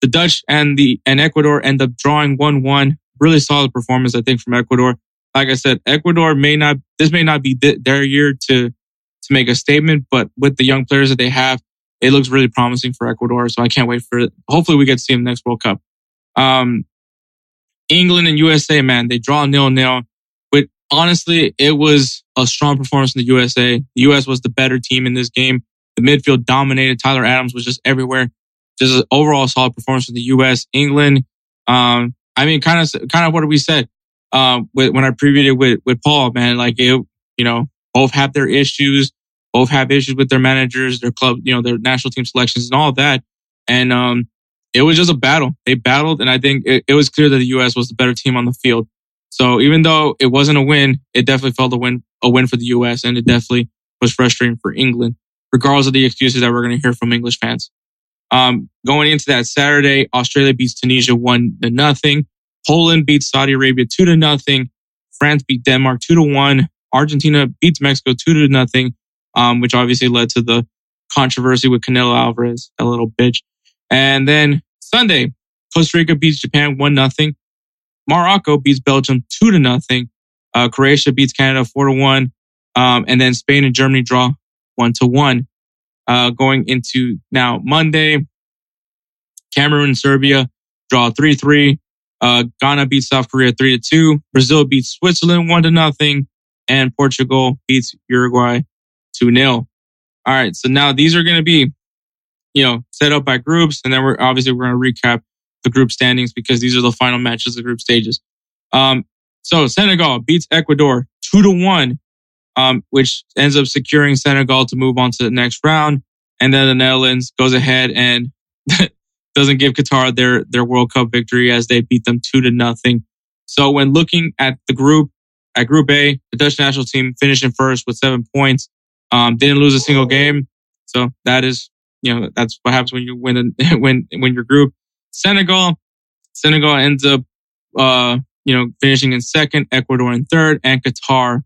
the Dutch and the and Ecuador end up drawing one one. Really solid performance, I think, from Ecuador. Like I said, Ecuador may not this may not be th- their year to to make a statement, but with the young players that they have, it looks really promising for Ecuador. So I can't wait for it. Hopefully, we get to see them next World Cup. Um, England and USA, man, they draw nil nil. But honestly, it was a strong performance in the USA. The US was the better team in this game. The midfield dominated. Tyler Adams was just everywhere just an overall solid performance from the U.S. England. Um, I mean, kind of, kind of what we said, with, when I previewed it with, with Paul, man, like it, you know, both have their issues, both have issues with their managers, their club, you know, their national team selections and all that. And, um, it was just a battle. They battled. And I think it, it was clear that the U.S. was the better team on the field. So even though it wasn't a win, it definitely felt a win, a win for the U.S. and it definitely was frustrating for England, regardless of the excuses that we're going to hear from English fans. Um, going into that Saturday, Australia beats Tunisia one to nothing. Poland beats Saudi Arabia two to nothing. France beat Denmark two to one. Argentina beats Mexico two to nothing, um, which obviously led to the controversy with Canelo Alvarez, a little bitch. And then Sunday, Costa Rica beats Japan one nothing. Morocco beats Belgium two to nothing. Uh, Croatia beats Canada four to one. Um, and then Spain and Germany draw one to one. Uh, going into now Monday, Cameroon and Serbia draw 3 3. Uh, Ghana beats South Korea 3 to 2. Brazil beats Switzerland 1 to nothing. And Portugal beats Uruguay 2 0. All right. So now these are going to be, you know, set up by groups. And then we're obviously we're going to recap the group standings because these are the final matches of group stages. Um, so Senegal beats Ecuador 2 to 1 um, which ends up securing Senegal to move on to the next round. And then the Netherlands goes ahead and doesn't give Qatar their, their World Cup victory as they beat them two to nothing. So when looking at the group, at Group A, the Dutch national team finished in first with seven points. Um, didn't lose a single game. So that is, you know, that's what happens when you win, a, when, when your group. Senegal, Senegal ends up, uh, you know, finishing in second, Ecuador in third, and Qatar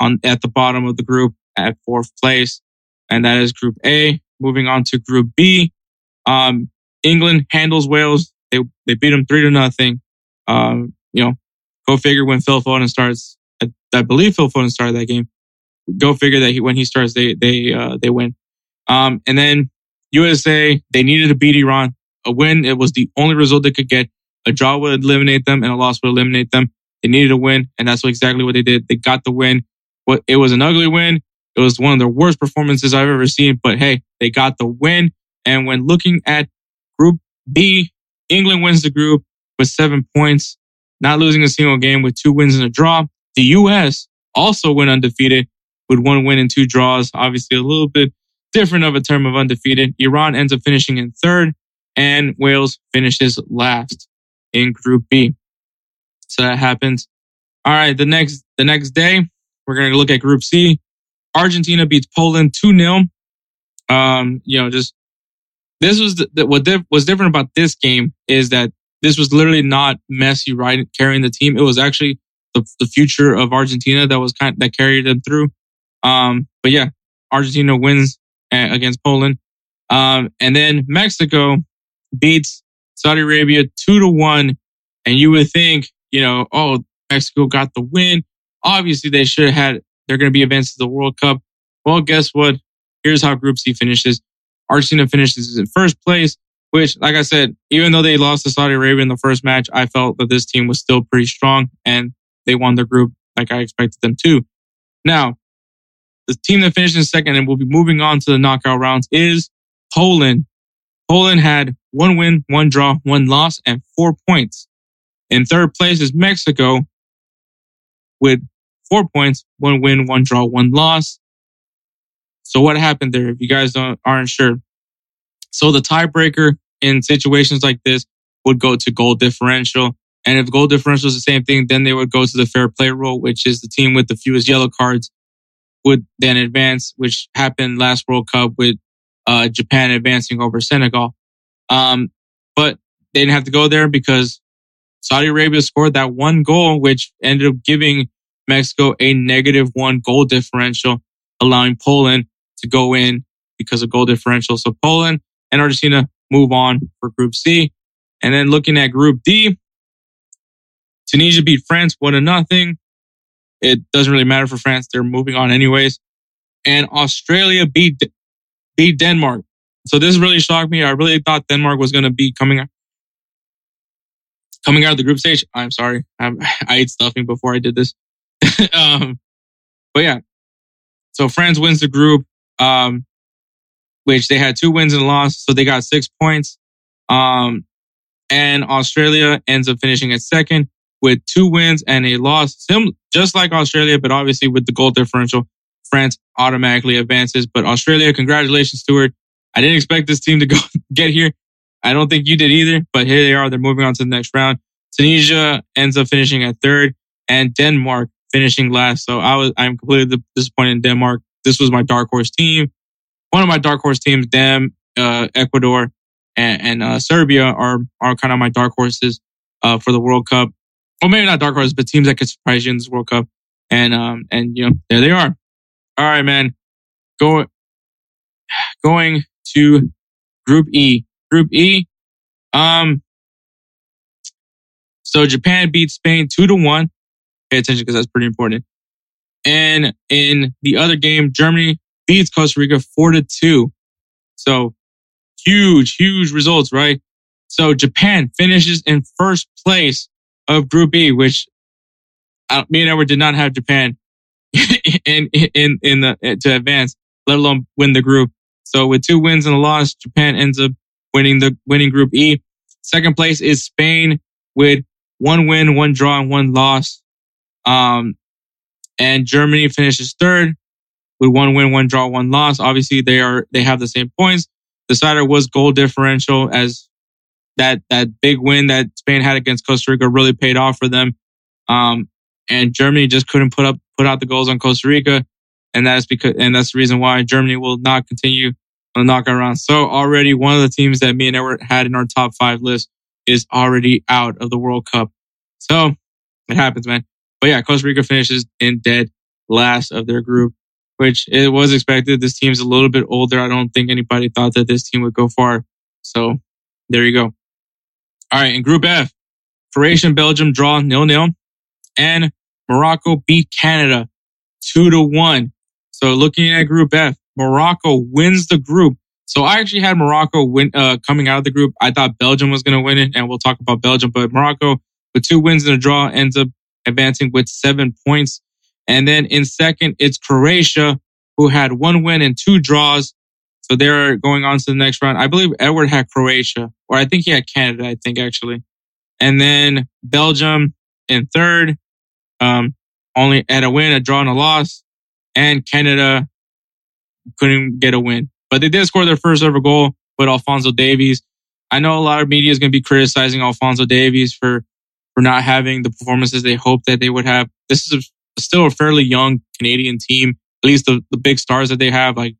on at the bottom of the group at fourth place. And that is Group A. Moving on to Group B, um, England handles Wales. They they beat them three to nothing. Um, you know, go figure when Phil Foden starts. I, I, believe Phil Foden started that game. Go figure that he, when he starts, they they uh, they win. Um, and then USA, they needed to beat Iran. A win, it was the only result they could get. A draw would eliminate them, and a loss would eliminate them. They needed a win, and that's exactly what they did. They got the win. What it was an ugly win. It was one of the worst performances I've ever seen, but hey, they got the win. And when looking at Group B, England wins the group with seven points, not losing a single game with two wins and a draw. The U.S. also went undefeated with one win and two draws. Obviously, a little bit different of a term of undefeated. Iran ends up finishing in third, and Wales finishes last in Group B. So that happens. All right, the next the next day, we're going to look at Group C. Argentina beats Poland 2 0. Um, you know, just this was the, the, what diff, was different about this game is that this was literally not Messi right carrying the team. It was actually the, the future of Argentina that was kind that carried them through. Um, but yeah, Argentina wins against Poland. Um, and then Mexico beats Saudi Arabia two to one. And you would think, you know, oh, Mexico got the win. Obviously, they should have had, they're going to be advanced to the World Cup. Well, guess what? Here's how Group C finishes. Argentina finishes in first place, which, like I said, even though they lost to Saudi Arabia in the first match, I felt that this team was still pretty strong and they won their group like I expected them to. Now, the team that finished in second and will be moving on to the knockout rounds is Poland. Poland had one win, one draw, one loss, and four points. In third place is Mexico with four points, one win, one draw, one loss. So what happened there? If you guys don't, aren't sure. So the tiebreaker in situations like this would go to goal differential. And if goal differential is the same thing, then they would go to the fair play rule, which is the team with the fewest yellow cards would then advance, which happened last World Cup with uh, Japan advancing over Senegal. Um, but they didn't have to go there because Saudi Arabia scored that one goal, which ended up giving Mexico a negative one goal differential, allowing Poland to go in because of goal differential. So Poland and Argentina move on for Group C. And then looking at Group D, Tunisia beat France one to nothing. It doesn't really matter for France; they're moving on anyways. And Australia beat beat Denmark. So this really shocked me. I really thought Denmark was going to be coming out coming out of the group stage. I'm sorry, I'm, i ate stuffing before I did this. um, but yeah, so France wins the group um, which they had two wins and a loss, so they got six points. Um, and Australia ends up finishing at second with two wins and a loss, Sim- just like Australia, but obviously with the goal differential, France automatically advances. But Australia, congratulations, Stuart. I didn't expect this team to go get here. I don't think you did either, but here they are. They're moving on to the next round. Tunisia ends up finishing at third and Denmark finishing last. So I was, I'm completely disappointed in Denmark. This was my dark horse team one of my dark horse teams, them, uh, Ecuador, and, and uh, Serbia are are kind of my dark horses uh, for the World Cup. Well, maybe not dark horses, but teams that could surprise you in this World Cup. And um and you know there they are. All right, man. Go going to Group E. Group E. Um. So Japan beat Spain two to one. Pay attention because that's pretty important. And in the other game, Germany beats Costa Rica four to two. So huge, huge results, right? So Japan finishes in first place of Group E, which uh, me and Edward did not have Japan in in in the to advance, let alone win the group. So with two wins and a loss, Japan ends up winning the winning Group E. Second place is Spain with one win, one draw, and one loss. Um, and Germany finishes third with one win, one draw, one loss. Obviously, they are they have the same points. The decider was goal differential as that that big win that Spain had against Costa Rica really paid off for them. Um, and Germany just couldn't put up put out the goals on Costa Rica, and that's because and that's the reason why Germany will not continue on the knockout round. So already one of the teams that me and Edward had in our top five list is already out of the World Cup. So it happens, man. But yeah, Costa Rica finishes in dead last of their group, which it was expected. This team's a little bit older. I don't think anybody thought that this team would go far. So there you go. All right. In Group F, Croatia and Belgium draw nil nil and Morocco beat Canada two to one. So looking at Group F, Morocco wins the group. So I actually had Morocco win, uh, coming out of the group. I thought Belgium was going to win it and we'll talk about Belgium, but Morocco with two wins and a draw ends up advancing with seven points. And then in second, it's Croatia who had one win and two draws. So they're going on to the next round. I believe Edward had Croatia or I think he had Canada, I think actually. And then Belgium in third, um, only had a win, a draw, and a loss. And Canada couldn't get a win. But they did score their first ever goal with Alfonso Davies. I know a lot of media is going to be criticizing Alfonso Davies for, for not having the performances they hoped that they would have. This is a, still a fairly young Canadian team, at least the, the big stars that they have, like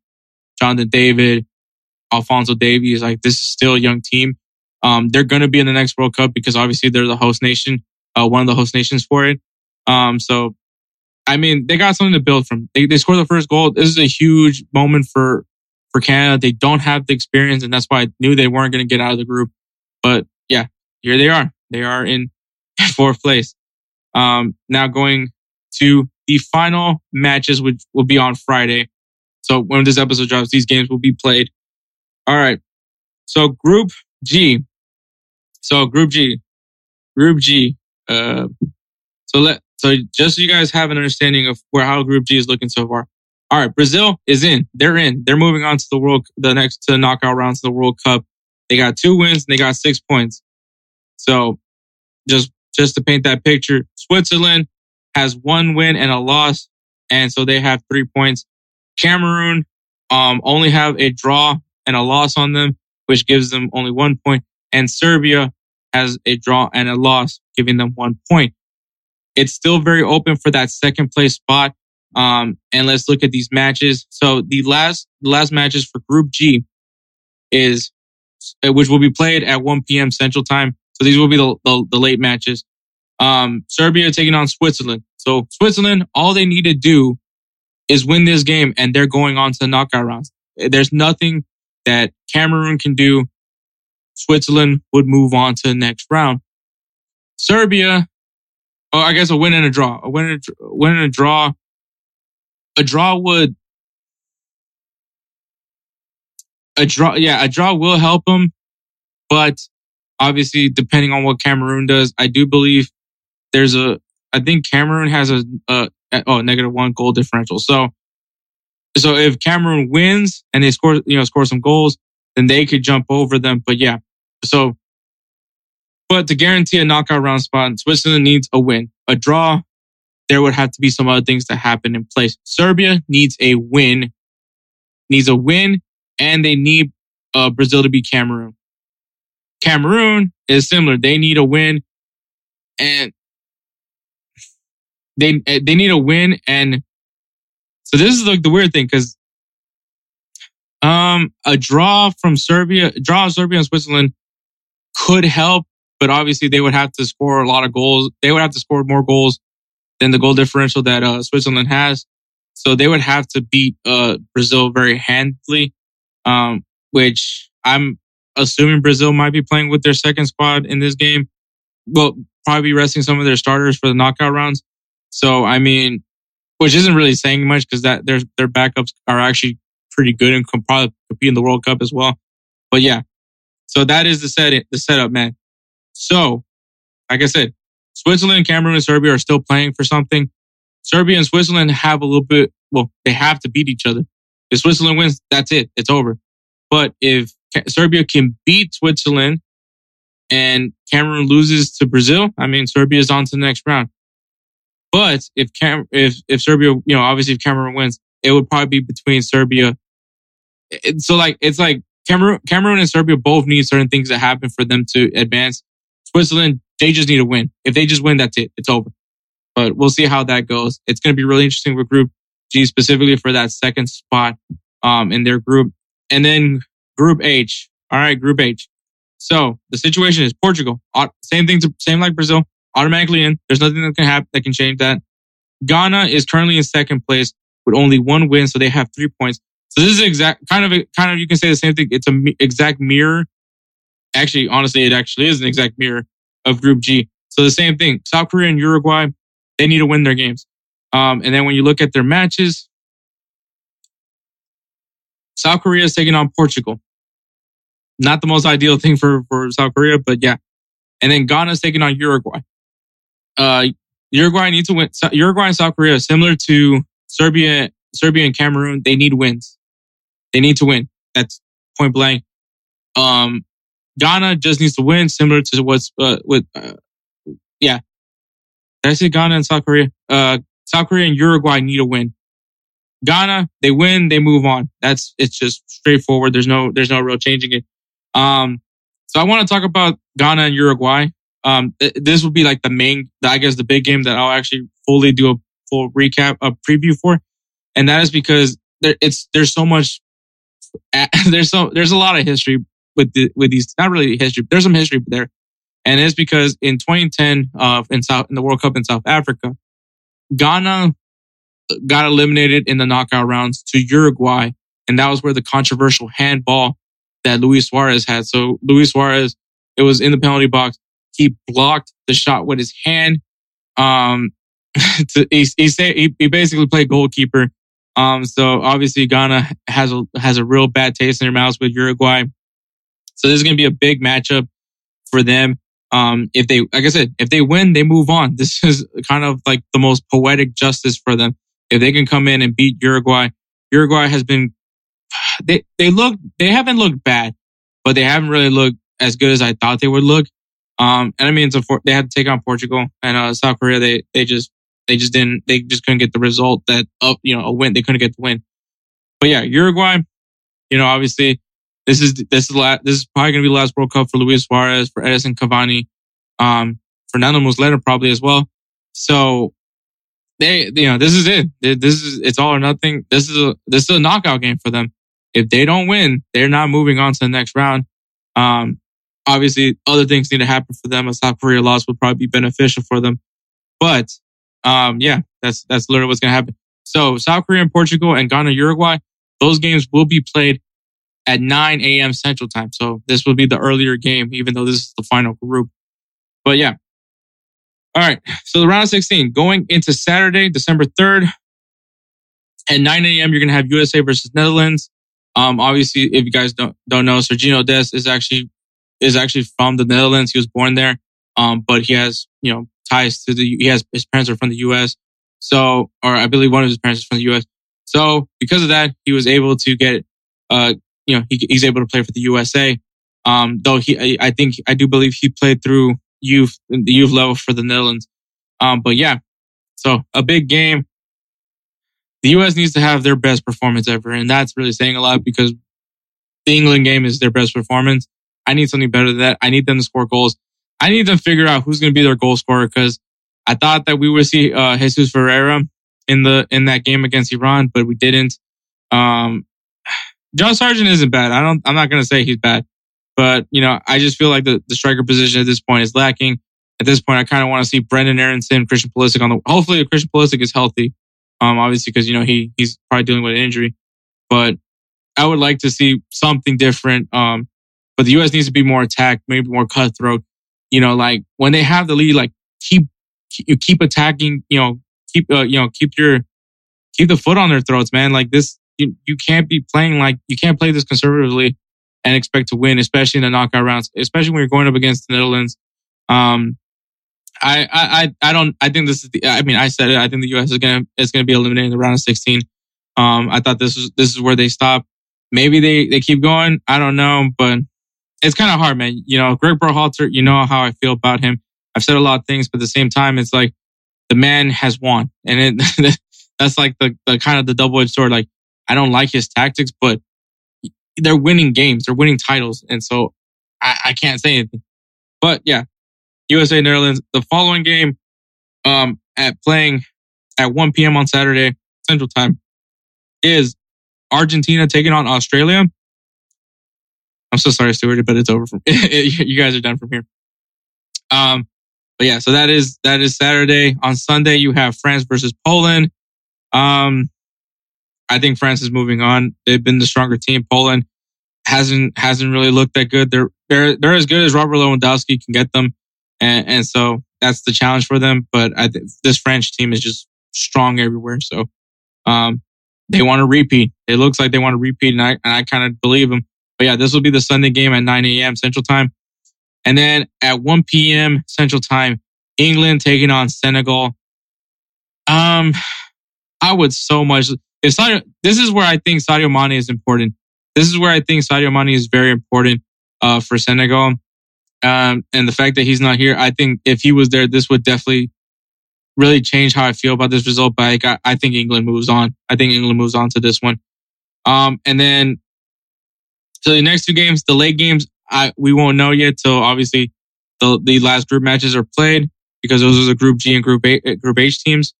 Jonathan David, Alfonso Davies. Like this is still a young team. Um, they're going to be in the next World Cup because obviously they're the host nation, uh, one of the host nations for it. Um, so, I mean, they got something to build from. They, they scored the first goal. This is a huge moment for, for Canada. They don't have the experience and that's why I knew they weren't going to get out of the group. But yeah, here they are. They are in fourth place. Um, now going to the final matches, which will be on Friday. So when this episode drops, these games will be played. All right. So group G. So group G, group G. Uh, so let, so just so you guys have an understanding of where how group G is looking so far. All right. Brazil is in. They're in. They're moving on to the world, the next to the knockout rounds of the World Cup. They got two wins and they got six points. So just, just to paint that picture, Switzerland has one win and a loss. And so they have three points. Cameroon, um, only have a draw and a loss on them, which gives them only one point. And Serbia has a draw and a loss, giving them one point. It's still very open for that second place spot. Um, and let's look at these matches. So the last, the last matches for Group G is, which will be played at 1 p.m. Central Time. So these will be the, the, the late matches. Um, Serbia taking on Switzerland. So Switzerland, all they need to do is win this game and they're going on to the knockout rounds. There's nothing that Cameroon can do. Switzerland would move on to the next round. Serbia, oh, I guess a win and a draw, a win and a, win and a draw. A draw would, a draw, yeah, a draw will help them, but obviously depending on what Cameroon does, I do believe there's a, I think Cameroon has a, a oh, negative one goal differential. So, so if Cameroon wins and they score, you know, score some goals, then they could jump over them. But yeah, so, but to guarantee a knockout round spot, Switzerland needs a win, a draw. There would have to be some other things to happen in place. Serbia needs a win, needs a win, and they need uh, Brazil to beat Cameroon. Cameroon is similar. They need a win and they, they need a win. And so this is like the weird thing because, um, a draw from Serbia, draw Serbia and Switzerland could help, but obviously they would have to score a lot of goals. They would have to score more goals than the goal differential that uh, Switzerland has. So they would have to beat uh, Brazil very handily, um, which I'm assuming Brazil might be playing with their second squad in this game. Well, probably be resting some of their starters for the knockout rounds. So I mean, which isn't really saying much because that their their backups are actually pretty good and can probably compete in the World Cup as well. But yeah, so that is the set the setup, man. So, like I said, Switzerland, Cameroon, and Serbia are still playing for something. Serbia and Switzerland have a little bit. Well, they have to beat each other. If Switzerland wins, that's it. It's over. But if Serbia can beat Switzerland and Cameroon loses to Brazil, I mean, Serbia is on to the next round. But if Cam, if, if Serbia, you know, obviously if Cameroon wins, it would probably be between Serbia. It, so like, it's like Cameroon, Cameroon and Serbia both need certain things to happen for them to advance. Switzerland, they just need to win. If they just win, that's it. It's over. But we'll see how that goes. It's going to be really interesting with Group G specifically for that second spot um, in their group. and then Group H. All right, Group H. So the situation is Portugal. Same thing to same like Brazil. Automatically in. There's nothing that can happen that can change that. Ghana is currently in second place with only one win, so they have three points. So this is exact kind of kind of you can say the same thing. It's a exact mirror. Actually, honestly, it actually is an exact mirror of Group G. So the same thing. South Korea and Uruguay, they need to win their games. Um, and then when you look at their matches, South Korea is taking on Portugal. Not the most ideal thing for, for South Korea, but yeah. And then Ghana is taking on Uruguay. Uh, Uruguay needs to win. So- Uruguay and South Korea, similar to Serbia, Serbia and Cameroon, they need wins. They need to win. That's point blank. Um, Ghana just needs to win, similar to what's uh, with uh, yeah. Did I say Ghana and South Korea? Uh, South Korea and Uruguay need a win. Ghana, they win, they move on. That's it's just straightforward. There's no there's no real changing it. Um, so I want to talk about Ghana and Uruguay. Um, th- this will be like the main, I guess, the big game that I'll actually fully do a full recap, a preview for, and that is because there, it's there's so much, there's so there's a lot of history with the, with these. Not really history, there's some history there, and it's because in 2010, uh, in South in the World Cup in South Africa, Ghana got eliminated in the knockout rounds to Uruguay, and that was where the controversial handball that Luis Suarez had. So Luis Suarez, it was in the penalty box. He blocked the shot with his hand. Um, to, he, he, say, he, he basically played goalkeeper. Um, so obviously Ghana has a, has a real bad taste in their mouths with Uruguay. So this is going to be a big matchup for them. Um, if they, like I said, if they win, they move on. This is kind of like the most poetic justice for them. If they can come in and beat Uruguay, Uruguay has been, they, they look, they haven't looked bad, but they haven't really looked as good as I thought they would look. Um, and I mean, for, they had to take on Portugal and, uh, South Korea. They, they just, they just didn't, they just couldn't get the result that, up, you know, a win. They couldn't get the win. But yeah, Uruguay, you know, obviously this is, this is, la- this is probably to be the last World Cup for Luis Suarez, for Edinson Cavani, um, Fernando Muslera probably as well. So they, you know, this is it. This is, it's all or nothing. This is a, this is a knockout game for them. If they don't win, they're not moving on to the next round. Um, obviously other things need to happen for them. A South Korea loss would probably be beneficial for them. But, um, yeah, that's, that's literally what's going to happen. So South Korea and Portugal and Ghana, Uruguay, those games will be played at 9 a.m. Central Time. So this will be the earlier game, even though this is the final group. But yeah. All right. So the round of 16 going into Saturday, December 3rd at 9 a.m. You're going to have USA versus Netherlands. Um, obviously, if you guys don't, don't know, Sergino Dest is actually, is actually from the Netherlands. He was born there. Um, but he has, you know, ties to the, he has, his parents are from the U.S. So, or I believe one of his parents is from the U.S. So because of that, he was able to get, uh, you know, he, he's able to play for the USA. Um, though he, I, I think, I do believe he played through youth, the youth level for the Netherlands. Um, but yeah, so a big game. The U.S. needs to have their best performance ever. And that's really saying a lot because the England game is their best performance. I need something better than that. I need them to score goals. I need them to figure out who's going to be their goal scorer because I thought that we would see, uh, Jesus Ferreira in the, in that game against Iran, but we didn't. Um, Josh Sargent isn't bad. I don't, I'm not going to say he's bad, but you know, I just feel like the, the striker position at this point is lacking. At this point, I kind of want to see Brenden Aaronson, Christian Pulisic on the, hopefully Christian Pulisic is healthy. Um, obviously, because, you know, he, he's probably dealing with an injury, but I would like to see something different. Um, but the U.S. needs to be more attacked, maybe more cutthroat. You know, like when they have the lead, like keep, you keep attacking, you know, keep, uh, you know, keep your, keep the foot on their throats, man. Like this, you, you can't be playing like, you can't play this conservatively and expect to win, especially in the knockout rounds, especially when you're going up against the Netherlands. Um, I, I, I don't, I think this is the, I mean, I said it. I think the U.S. is to, is to be eliminated in the round of 16. Um, I thought this was, this is where they stop. Maybe they, they keep going. I don't know, but it's kind of hard, man. You know, Greg Berhalter, you know how I feel about him. I've said a lot of things, but at the same time, it's like the man has won. And it, that's like the, the kind of the double edged sword. Like, I don't like his tactics, but they're winning games. They're winning titles. And so I, I can't say anything. But yeah, USA Netherlands. The following game, um, at playing at 1 p.m. on Saturday Central Time is Argentina taking on Australia. I'm so sorry, Stuart, but it's over from you guys are done from here. Um, but yeah, so that is that is Saturday. On Sunday, you have France versus Poland. Um, I think France is moving on. They've been the stronger team. Poland hasn't hasn't really looked that good. They're they're they're as good as Robert Lewandowski can get them, and, and so that's the challenge for them. But I, this French team is just strong everywhere. So um, they want to repeat. It looks like they want to repeat, and I and I kind of believe them. But yeah, this will be the Sunday game at 9 a.m. Central Time, and then at 1 p.m. Central Time, England taking on Senegal. Um, I would so much. If Sadio, this is where I think Sadio Mane is important. This is where I think Sadio Mane is very important uh, for Senegal. Um, and the fact that he's not here, I think if he was there, this would definitely really change how I feel about this result. But I, I think England moves on. I think England moves on to this one. Um, and then so the next two games, the late games, I, we won't know yet. So obviously the, the last group matches are played because those are the group G and group A, group H teams.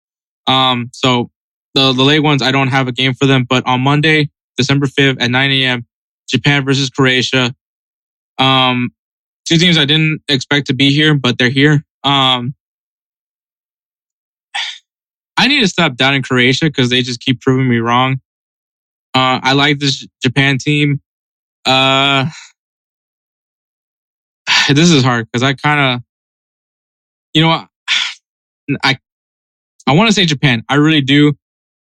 Um, so the, the late ones, I don't have a game for them, but on Monday, December 5th at 9 a.m., Japan versus Croatia. Um, two teams I didn't expect to be here, but they're here. Um, I need to stop doubting Croatia because they just keep proving me wrong. Uh, I like this Japan team. Uh, this is hard because I kind of, you know what, I, I want to say Japan. I really do.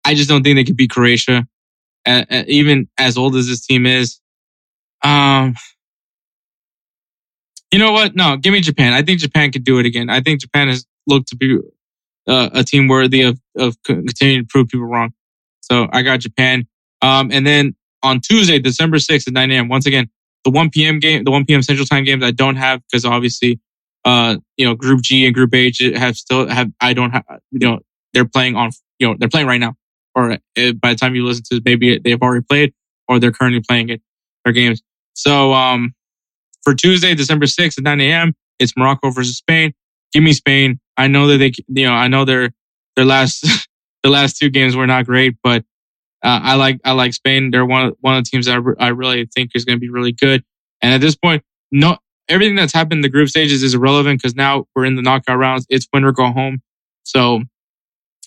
I just don't think they could beat Croatia, uh, even as old as this team is. Um, you know what? No, give me Japan. I think Japan could do it again. I think Japan has looked to be uh, a team worthy of, of continuing to prove people wrong. So I got Japan. Um, and then on Tuesday, December 6th at 9 a.m., once again, the 1 p.m. game, the 1 p.m. Central Time games I don't have because obviously, uh, you know, Group G and Group H have still have, I don't have, you know, they're playing on, you know, they're playing right now. Or uh, by the time you listen to maybe they've already played or they're currently playing it, their games. So, um, for Tuesday, December 6th at 9 a.m., it's Morocco versus Spain. Give me Spain. I know that they, you know, I know their, their last, the last two games were not great, but uh, I like, I like Spain. They're one of, one of the teams that I, re- I really think is going to be really good. And at this point, no, everything that's happened in the group stages is irrelevant because now we're in the knockout rounds. It's win or go home. So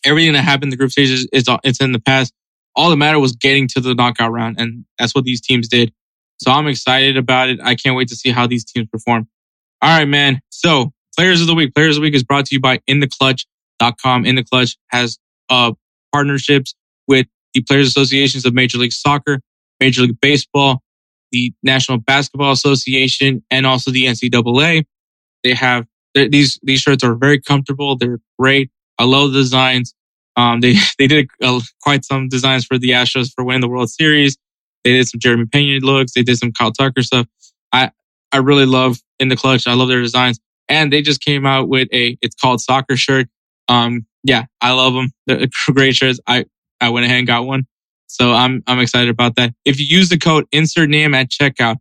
everything that happened in the group stages is, it's in the past. All that mattered was getting to the knockout round. And that's what these teams did. So I'm excited about it. I can't wait to see how these teams perform. All right, man. So players of the week, players of the week is brought to you by intheclutch.com. In the Clutch has, uh, partnerships with the players associations of Major League Soccer, Major League Baseball, the National Basketball Association, and also the NCAA. They have these, these shirts are very comfortable. They're great. I love the designs. Um, they, they did quite some designs for the Astros for winning the World Series. They did some Jeremy Pena looks. They did some Kyle Tucker stuff. I, I really love in the clutch. I love their designs. And they just came out with a, it's called soccer shirt. Um, yeah, I love them. They're great shirts. I, I went ahead and got one. So I'm, I'm excited about that. If you use the code insert name at checkout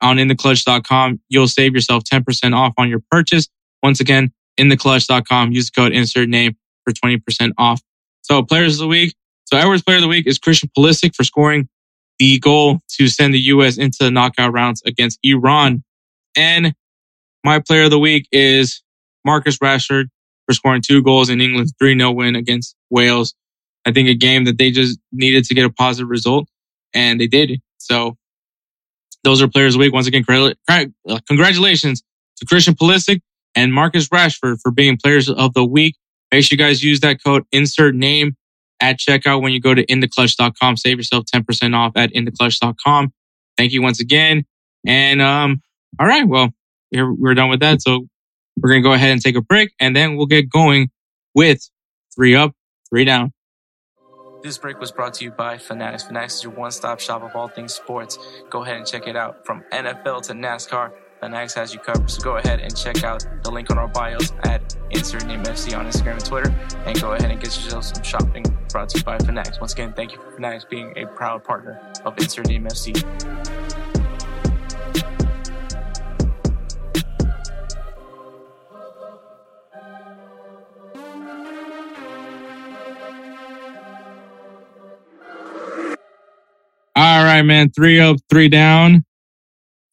on intheclutch.com, you'll save yourself 10% off on your purchase. Once again, intheclutch.com, use the code insert name for 20% off. So players of the week. So Edwards player of the week is Christian Pulisic for scoring the goal to send the U.S. into the knockout rounds against Iran. And my player of the week is Marcus Rashford for scoring two goals in England's 3-0 win against Wales. I think a game that they just needed to get a positive result and they did. So those are players of the week. Once again, uh, congratulations to Christian Pulisic and Marcus Rashford for being players of the week. Make sure you guys use that code insert name at checkout when you go to intheclutch.com. Save yourself 10% off at intheclutch.com. Thank you once again. And, um, all right. Well, we're done with that. So we're going to go ahead and take a break and then we'll get going with three up, three down. This break was brought to you by Fanatics. Fanatics is your one-stop shop of all things sports. Go ahead and check it out. From NFL to NASCAR, Fanatics has you covered. So go ahead and check out the link on our bios at insert name FC on Instagram and Twitter. And go ahead and get yourself some shopping brought to you by Fanatics. Once again, thank you for Fanatics being a proud partner of Insert Name FC. All right, man. Three up, three down.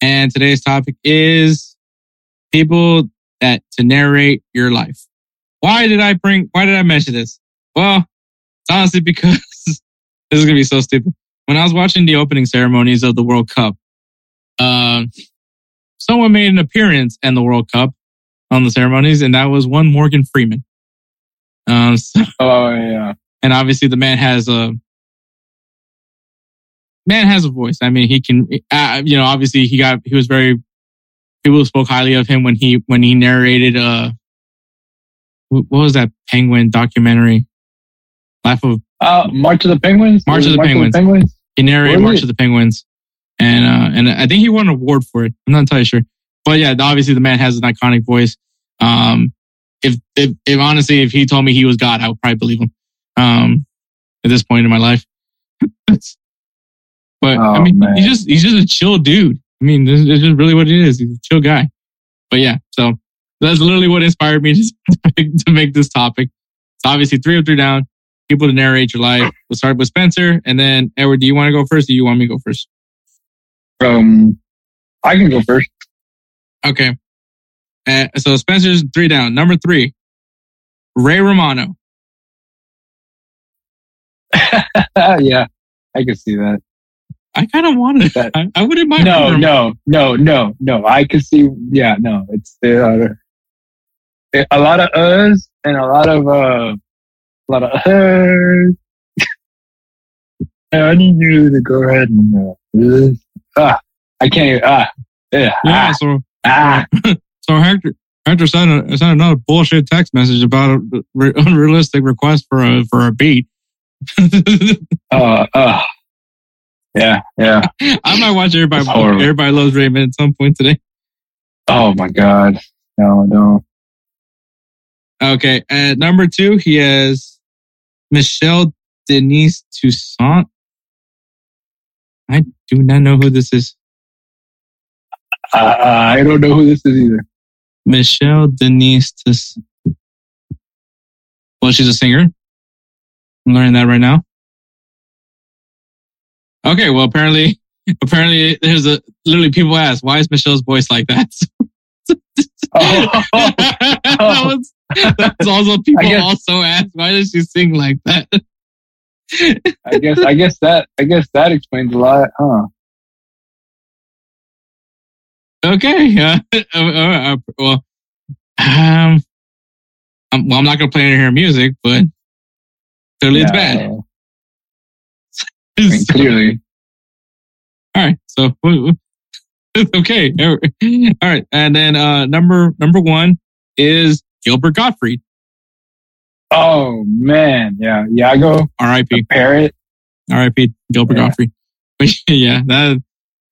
And today's topic is people that to narrate your life. Why did I bring, why did I mention this? Well, it's honestly because this is going to be so stupid. When I was watching the opening ceremonies of the World Cup, uh, someone made an appearance in the World Cup on the ceremonies, and that was one Morgan Freeman. Um, so, Oh yeah. and obviously the man has a man has a voice. I mean, he can, uh, you know, obviously he got he was very people spoke highly of him when he when he narrated uh what was that penguin documentary? Life of Uh, March of the Penguins. March of the Penguins. Penguins. he narrated March it? of the Penguins, and uh and I think he won an award for it. I'm not entirely sure, but yeah, obviously the man has an iconic voice. Um, if if, if honestly, if he told me he was God, I would probably believe him. Um, at this point in my life, but I Oh, mean, man. he's just he's just a chill dude. I mean, this is just really what it is. He's a chill guy. But yeah, so that's literally what inspired me to make, to make this topic. It's obviously three up, three down. People to narrate your life. We'll start with Spencer, and then Edward. Do you want to go first? Or do you want me to go first? Um, I can go first. Okay. Uh, so Spencer's three down. Number three, Ray Romano. yeah, I can see that. I kind of wanted That- I, I wouldn't mind. No, no, no, no, no. I can see. Yeah, no. It's uh, a lot of us and a lot of uh, a lot of us. I need you to go ahead and uh, ah, I can't. Ah, yeah, Yeah. ah, So ah. so Hector Hector sent, a, sent another bullshit text message about a re- unrealistic request for a for a beat. Uh, uh. Yeah, yeah. I might watch everybody. Everybody loves Raymond at some point today. Oh my god. No, no. Okay, at number two, he has Michelle Denise Toussaint. I do not know who this is. Uh, I don't know who this is either. Michelle Denise Toussaint. Well, she's a singer. I'm learning that right now. Okay, well, apparently, apparently, there's a literally people ask, why is Michelle's voice like that? Oh, that's, that's also people also ask, why does she sing like that? I guess. I guess that. I guess that explains a lot, huh? Okay. Uh, uh, uh, well, um, I'm, well, I'm not gonna play any of her music, but clearly it's bad. I mean, clearly. All right. So okay. All right. And then uh number number one is Gilbert Gottfried. Oh man, yeah, Iago, R.I.P. parrot. R.I.P. Gilbert Yeah. Gottfried. But yeah, that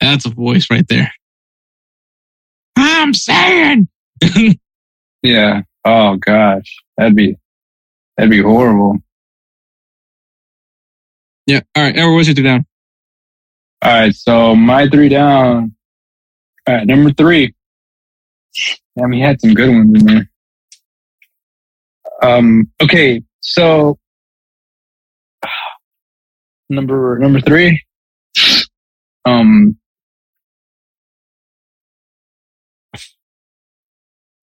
that's a voice right there. I'm saying. Yeah. Oh gosh, that'd be that'd be horrible. Yeah. All right. Edward, what's your three down? All right, so my three down. All right, number three. Damn, he had some good ones in there. Um. Okay, so number number three. Um.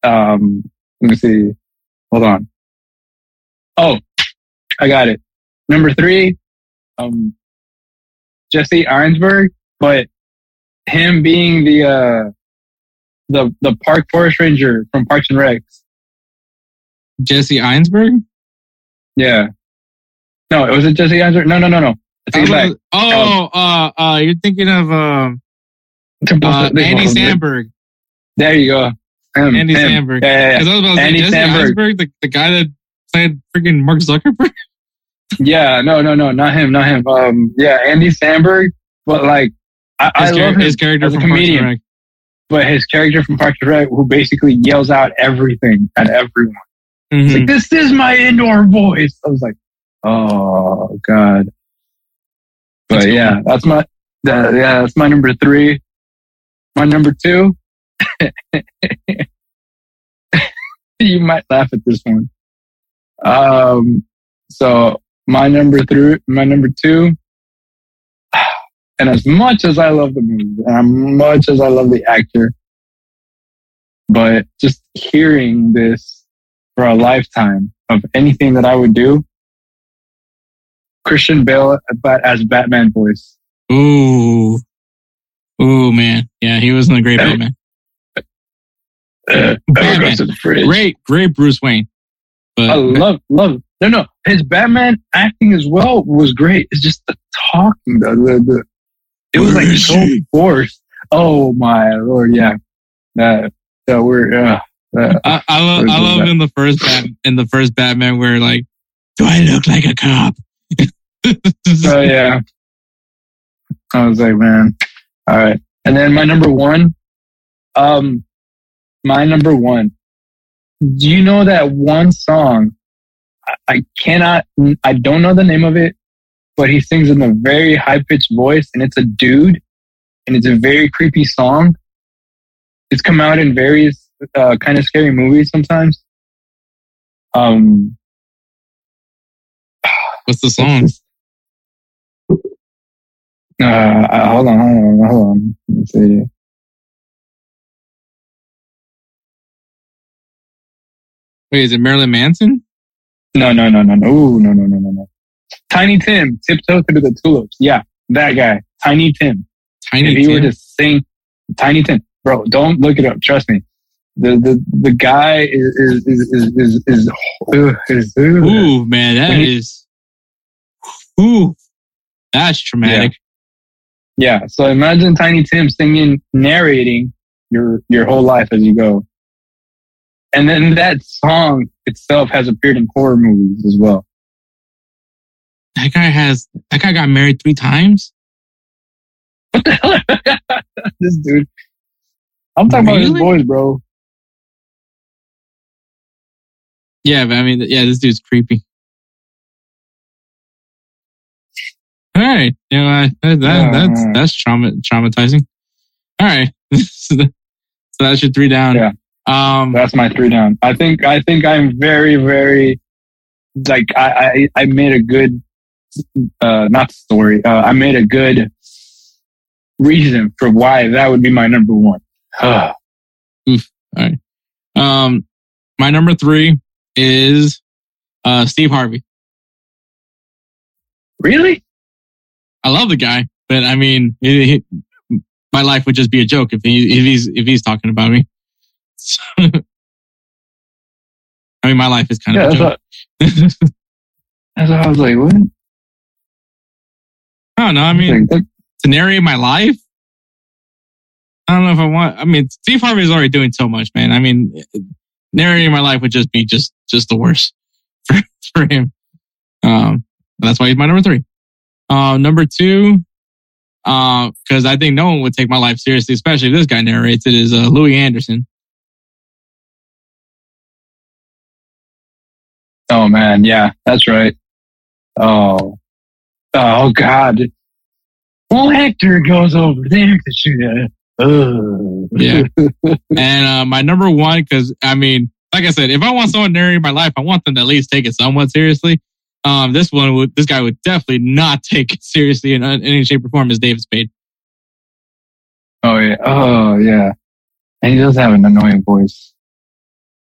Um. Let me see. Hold on. Oh, I got it. Number three. Um. Jesse Eisenberg, but him being the uh the the park forest ranger from Parks and Recs. Jesse Eisenberg. Yeah. No, it was it Jesse Eisenberg? No, no, no, no. It back. Oh, uh, uh, you're thinking of um, uh, Andy Samberg. There you go. Him, Andy him. Samberg. Yeah, yeah, Because I was about to say Andy Jesse Samberg. Eisenberg, the, the guy that played freaking Mark Zuckerberg. yeah. No, no, no, not him, not him. Um, yeah, Andy Samberg. But like, I, I His, love him, his character as a from Parks and comedian. But his character from Parks and Rec, who basically yells out everything at everyone. Mhm. like, this is my indoor voice. I was like, oh god. But That's cool. yeah, that's my that, yeah, that's my number three. My number two. you might laugh at this one. Um, so my number three, my number two. And as much as I love the movie, and as much as I love the actor, but just hearing this for a lifetime of anything that I would do, Christian Bale but as Batman voice. Ooh. Ooh, man. Yeah, he wasn't a great Batman. Uh, Batman. go to the fridge. Great, great Bruce Wayne. But I love, love. No, no, his Batman acting as well was great. It's just the talking, the, the, the it was Where like so he? forced. Oh my lord, yeah. That, that we're, uh, uh, I, I love, Where's I the love Bat- in the first Bat, in the first Batman where like, do I look like a cop? oh yeah. I was like, man, all right. And then my number one, um, my number one. Do you know that one song? I, cannot, I don't know the name of it, but he sings in a very high pitched voice and it's a dude and it's a very creepy song. It's come out in various, uh, kind of scary movies sometimes. Um, What's the song? Uh, uh, hold on, hold on, hold on. Let's see. Wait, is it Marilyn Manson? No, no, no, no, no, Ooh, no, no, no, no, no. Tiny Tim, tiptoe through the tulips. Yeah, that guy, Tiny Tim. Tiny Tim if you were to sing, Tiny Tim, bro, don't look it up. Trust me. The the the guy is is is is is, is, is. Ooh, man, that he- is. Ooh, that's traumatic. Yeah. Yeah. So imagine Tiny Tim singing, narrating your your whole life as you go. And then that song itself has appeared in horror movies as well. That guy has. That guy got married three times. What the hell? this dude. I'm talking about his Really? boys, bro. Yeah, but I mean, yeah, this dude's creepy. All right, you know, I, that, that that's that's trauma traumatizing. All right, so that's your three down. Yeah. Um, That's my three down. I think I think I'm very, very like I I, I made a good uh not story. Uh, I made a good reason for why that would be my number one. All right. um, my number three is uh Steve Harvey. really? I love the guy, but I mean, he, he- my life would just be a joke if he if he's if he's talking about me. I mean, my life is kind Yeah, of a that's joke. what, that's what I was like. What? I don't know. I mean, Like, to narrate my life. I don't know if I want. I mean, Steve Harvey is already doing so much, man. I mean, narrating my life would just be just just the worst for for him. Um, that's why he's my number three. Uh, number two, uh, because I think no one would take my life seriously, especially if this guy narrates it. Is uh, Louie Anderson? Oh man, yeah, that's right. Oh, oh God. Well, Hector goes over there to shoot at. Uh. Yeah. And uh, my number one, because I mean, like I said, if I want someone narrate my life, I want them to at least take it somewhat seriously. Um, this one would, this guy would definitely not take it seriously in, in any shape or form. Is David Spade? Oh yeah. Oh yeah. And he does have an annoying voice.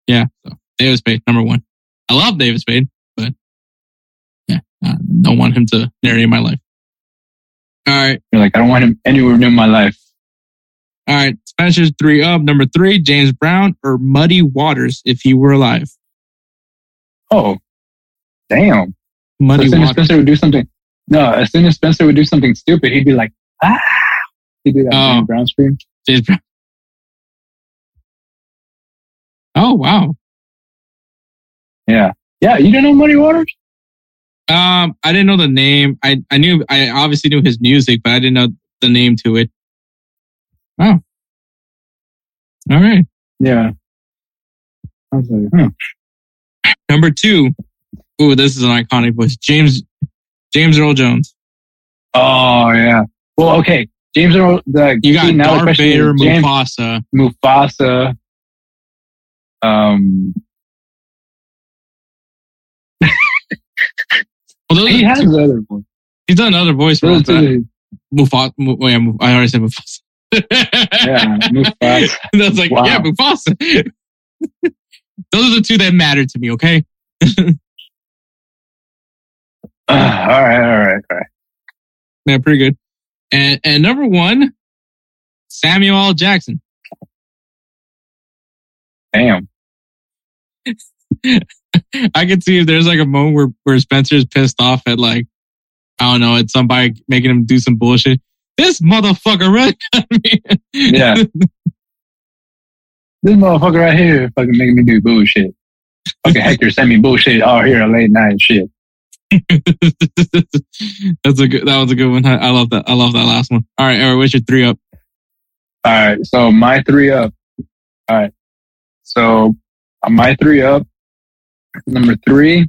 Yeah, so David Spade, number one. I love David Spade, but yeah, I don't want him to narrate my life. All right, You're like, I don't want him anywhere near my life. all right. Spencer's three up. Number three, James Brown or Muddy Waters if he were alive. Oh, damn. Muddy as soon as Spencer would do something, no, as soon as Spencer would do something stupid, he'd be like, ah. He'd do that Oh. James Brown scream. James Brown. Oh wow. Yeah. Yeah. You didn't know Muddy Waters? Um, I didn't know the name. I I knew I obviously knew his music, but I didn't know the name to it. Oh. All right. Yeah. I was like, huh. Number two. Ooh, this is an iconic voice. James James Earl Jones. Oh, yeah. Well, okay. James Earl, the, You got Darth Vader, James Mufasa. Mufasa. Um, Well, he has two- other voice. he's done other voice roles. Mufasa. Mu- oh, yeah, Mu- I already said Mufasa. Yeah, Mufasa. That's like, Wow. yeah, Mufasa. Those are the two that matter to me, okay? all right, all right, all right. Yeah, pretty good. And and number one, Samuel L. Jackson. Damn. I could see if there's like a moment where, where Spencer's pissed off at like, I don't know, at somebody making him do some bullshit. This motherfucker really got me. Yeah. This motherfucker right here fucking making me do bullshit. Fucking Hector sent me bullshit all here at late night shit. That's a good. That was a good one. I, I love that. I love that last one. All right, right. What's your three up? All right, so my three up. All right, so my three up. Number three.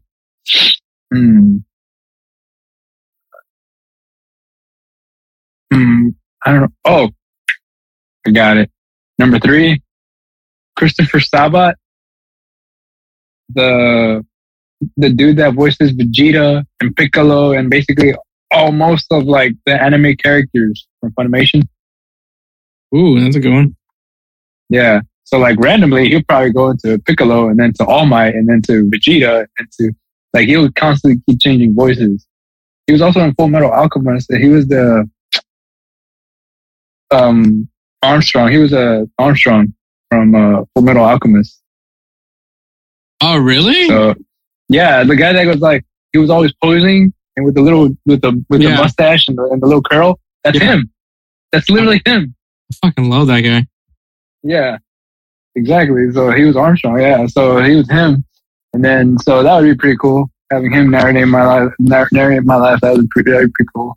Hmm. Hmm. I don't know. Oh, I got it. Number three. Christopher Sabat. The the dude that voices Vegeta and Piccolo and basically almost of like the anime characters from Funimation. Ooh, that's a good one. Yeah. So like randomly, he'll probably go into Piccolo and then to All Might and then to Vegeta and to like he would constantly keep changing voices. He was also in Full Metal Alchemist. He was the um Armstrong. He was a Armstrong from uh, Full Metal Alchemist. Oh, really? So yeah, the guy that was like he was always posing and with the little with the with Yeah. the mustache and the, and the little curl. That's Yeah. him. That's literally him. I fucking love that guy. Yeah, exactly. So he was Armstrong. Yeah, so he was him, and then so that would be pretty cool having him narrate my life. Narr- narrate my life. That would be pretty, pretty cool.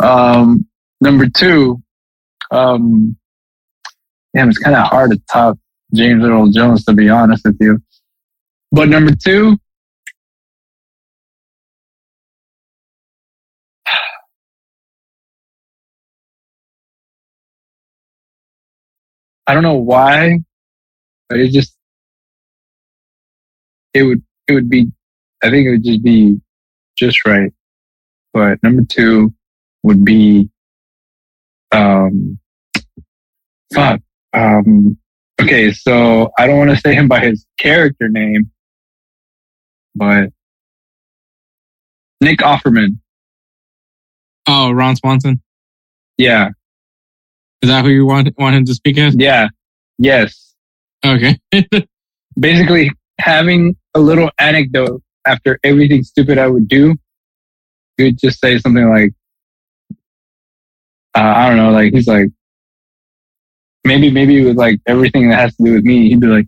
Um, number two, um, damn, it's kind of hard to top James Earl Jones to be honest with you. But number two, I don't know why, but it just it would it would be I think it would just be just right. But number two would be um fuck. Um okay, so I don't want to say him by his character name, but Nick Offerman. Oh, Ron Swanson. Yeah, Is that who you want want him to speak as? yeah, yes. Okay. basically having a little anecdote after everything stupid I would do. you would just say something like, uh, I don't know, like he's like, maybe, maybe with like everything that has to do with me, he'd be like,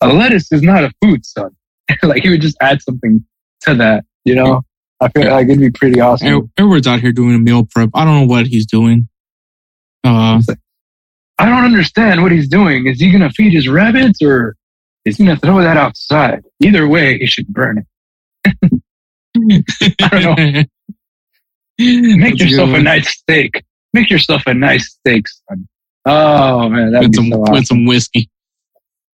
a lettuce is not a food, son. like he would just add something to that, you know? I feel like it'd be pretty awesome. Ed- Edward's out here doing a meal prep. I don't know what he's doing. Uh, I don't understand what he's doing. Is he going to feed his rabbits or is he going to throw that outside? Either way, he should burn it. I don't know. Make That's yourself a one. nice steak. Make yourself a nice steak, son. Oh man, that'd with be some so awesome. with some whiskey.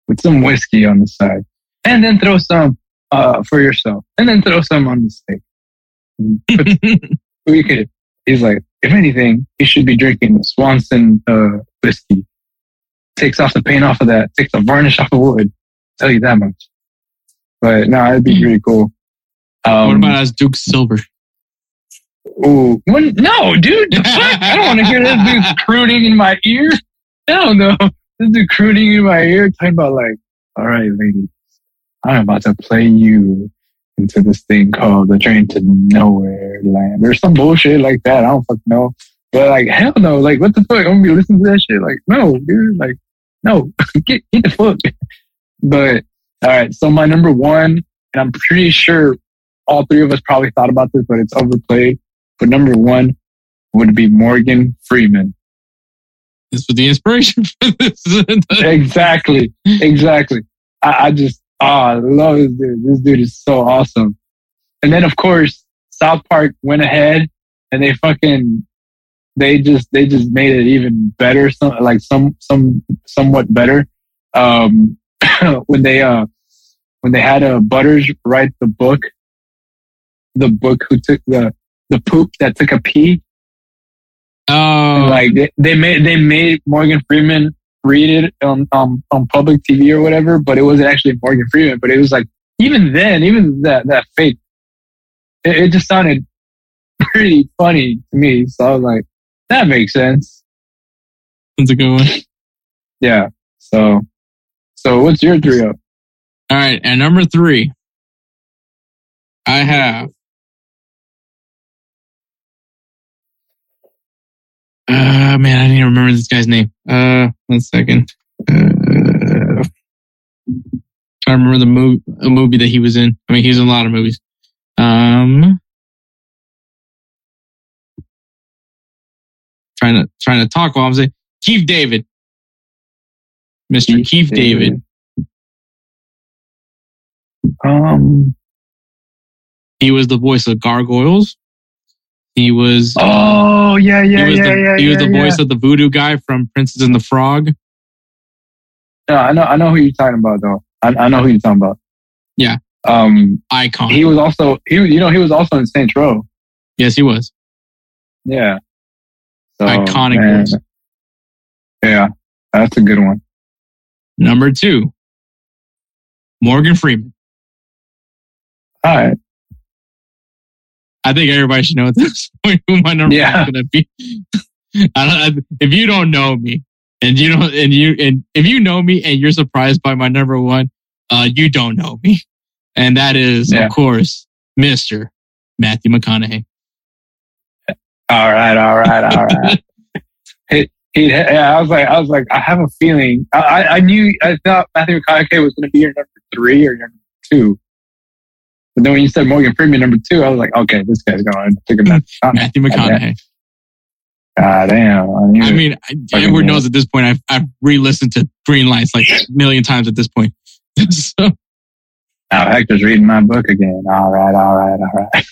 with some whiskey on the side, and then throw some uh, for yourself, and then throw some on the steak. But we could. He's like, if anything, he should be drinking Swanson uh, whiskey. Takes off the paint off of that. Takes the varnish off the wood. tell you that much. But no, it'd be pretty cool. Um, what about as Duke Silver? Ooh, when, no, dude. Fuck? I don't want to hear this dude crooning in my ear. Hell no. This dude crooning in my ear, talking about like, all right, lady, I'm about to play you into this thing called the train to nowhere land or some bullshit like that. I don't fucking know. But like, hell no. Like, what the fuck? I'm gonna be listening to that shit. Like, no, dude. Like, no, get get the fuck. But all right. So my number one, and I'm pretty sure all three of us probably thought about this, but it's overplayed. But number one would be Morgan Freeman. This was the inspiration for this. exactly, exactly. I, I just, oh, I love this dude. This dude is so awesome. And then of course, South Park went ahead and they fucking, they just, they just made it even better. Some like some, some, somewhat better. Um, when they, uh, when they had uh, Butters write the book, the book who took the, the poop that took a pee. Oh, like they, they made they made Morgan Freeman read it on um, on public TV or whatever, but it wasn't actually Morgan Freeman. But it was like even then, even that that fake, it, it just sounded pretty funny to me. So I was like, that makes sense. that's a good one. Yeah. So so what's your three up? All right, and number three, I have. Uh, man, I didn't even remember this guy's name. Uh, one second. Uh, I remember the movie, a movie that he was in. I mean, he's in a lot of movies. Um, trying to trying to talk while I'm saying Keith David, Mr. Keith, David. Um. He was the voice of Gargoyles. He was Oh yeah yeah he was yeah the yeah. he was yeah, the yeah. voice of the voodoo guy from Princess and the Frog. No, I know I know who you're talking about though. I, I know who you're talking about. Yeah. Um. Icon. He was also he you know he was also in Saint Row. yes, he was. Yeah. So, Iconic man. Yeah, that's a good one. Number two, Morgan Freeman. All right. I think everybody should know at this point who my number Yeah. one is going to be. I don't, if you don't know me, and you don't, and you, and if you know me and you're surprised by my number one, uh, you don't know me, and that is Yeah. of course Mister Matthew McConaughey. All right. All right. All right. he, he, yeah, I was like, I was like, I have a feeling. I, I, I knew, I thought Matthew McConaughey was going to be your number three or your number two. But then when you said Morgan Freeman number two, I was like, okay, this guy's going to take a Matthew McConaughey. Matthew McConaughey. God damn. I, mean, I- everyone knows at this point. I've I've re-listened to Green Lights like a million times at this point. so now Hector's reading my book again. All right. All right. All right.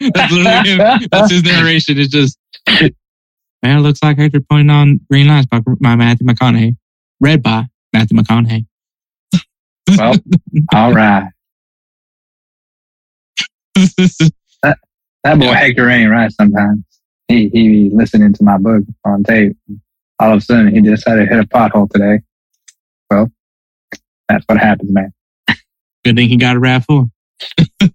that's literally him. That's his narration. It's just, man, it looks like Hector pointing on Green Lights by, by Matthew McConaughey, read by Matthew McConaughey. Well, all right. That that boy Hector ain't right sometimes. He he listening to my book on tape. All of a sudden, he decided to hit a pothole today. Well, that's what happens, man. Good thing he got a rap for.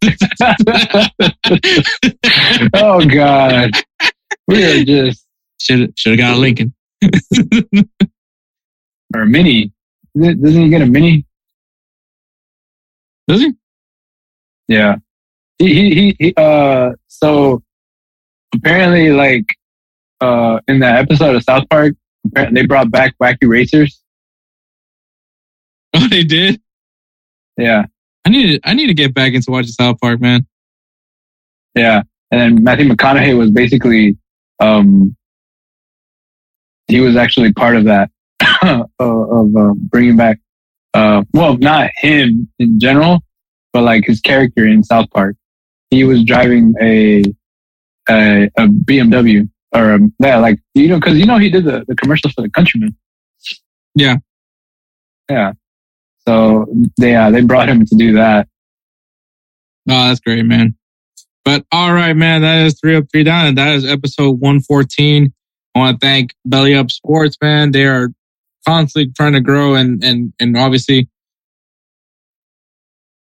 oh God, we are just Should should have got a Lincoln. or a mini. Doesn't he get a mini? Does he? Yeah. He, he, he, he, uh, so apparently, like, uh, in that episode of South Park, apparently they brought back Wacky Racers. Oh, they did. Yeah. I need to, I need to get back into watching South Park, man. Yeah. And then Matthew McConaughey was basically, um, he was actually part of that, of, of uh, bringing back, uh, well, not him in general, but like his character in South Park. He was driving a, a, a BMW or a, yeah, like, you know, cause you know, he did the, the commercials for the Countryman. Yeah. Yeah. So they, uh, they brought him to do that. Oh, that's great, man. But all right, man, that is three up, three down, and that is episode 114. I want to thank Belly Up Sports, man. They are constantly trying to grow and and and obviously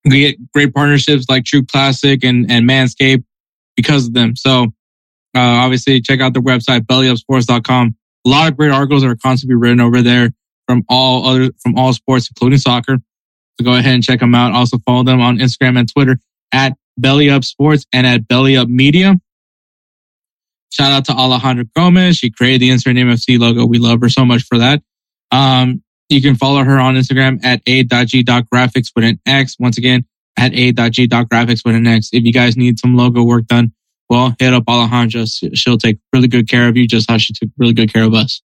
we get great partnerships like True Classic and, and Manscaped because of them. So uh, obviously check out their website, bellyupsports.com. A lot of great articles are constantly written over there from all other from all sports, including soccer. So go ahead and check them out. Also follow them on Instagram and Twitter at Belly Up Sports and at Belly Up Media. Shout out to Alejandra Gomez. She created the Insert Name FC logo. We love her so much for that. Um, you can follow her on Instagram at a.g.graphics with an X. Once again, at a.g.graphics with an X. If you guys need some logo work done, well, hit up Alejandra. She'll take really good care of you, just how she took really good care of us.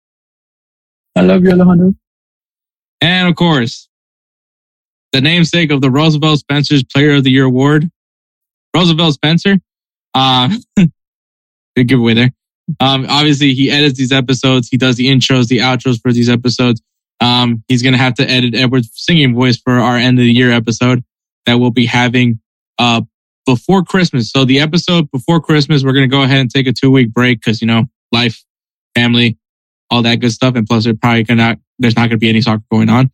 I love you, Alejandro. And of course, the namesake of the Roosevelt Spencer's Player of the Year Award, Roosevelt Spencer. Uh, good giveaway there. Um, obviously, he edits these episodes. He does the intros, the outros for these episodes. Um, he's going to have to edit Edward's singing voice for our end of the year episode that we'll be having uh, before Christmas. So the episode before Christmas, we're going to go ahead and take a two week break because, you know, life family, all that good stuff. And plus, they're probably gonna there's not gonna be any soccer going on.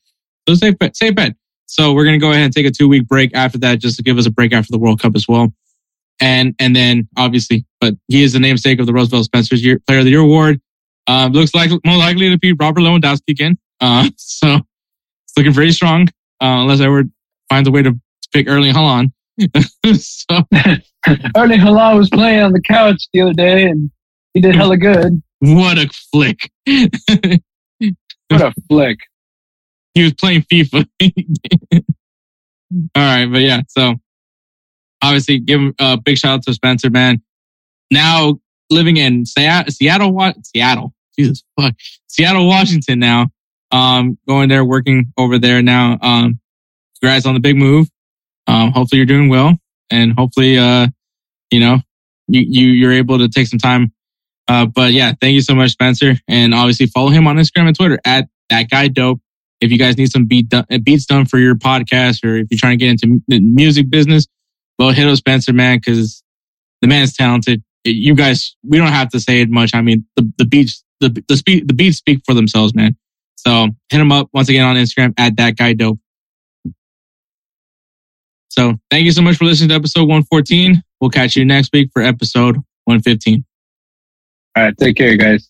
So safe bet, safe bet. So we're gonna go ahead and take a two week break after that, just to give us a break after the World Cup as well. And and then obviously, but he is the namesake of the Roosevelt Spencer's Year, Player of the Year award. Um, looks like more likely to be Robert Lewandowski again. Uh, so it's looking very strong. Uh, unless Edward finds a way to pick Erling Haaland. so Erling Haaland was playing on the couch the other day, and he did hella good. What a flick! What a flick! he was playing FIFA. All right, but yeah, so obviously give a big shout out to Spencer, man. Now living in Seattle, Seattle, Seattle, Jesus fuck, Seattle, Washington. Now, um, going there, working over there now. Um, congrats on the big move. Um, hopefully you're doing well, and hopefully, uh, you know, you you you're able to take some time. Uh, but yeah, thank you so much, Spencer, and obviously follow him on Instagram and Twitter at that guy dope if you guys need some beat done, beats done for your podcast or if you're trying to get into the music business, well, hit up Spencer, man, because the man's talented. You guys, we don't have to say it much. I mean, the, the beats, the, the speak, the beats speak for themselves, man. So hit him up once again on Instagram at that guy dope. So thank you so much for listening to episode 114. We'll catch you next week for episode 115. All right, take care, guys.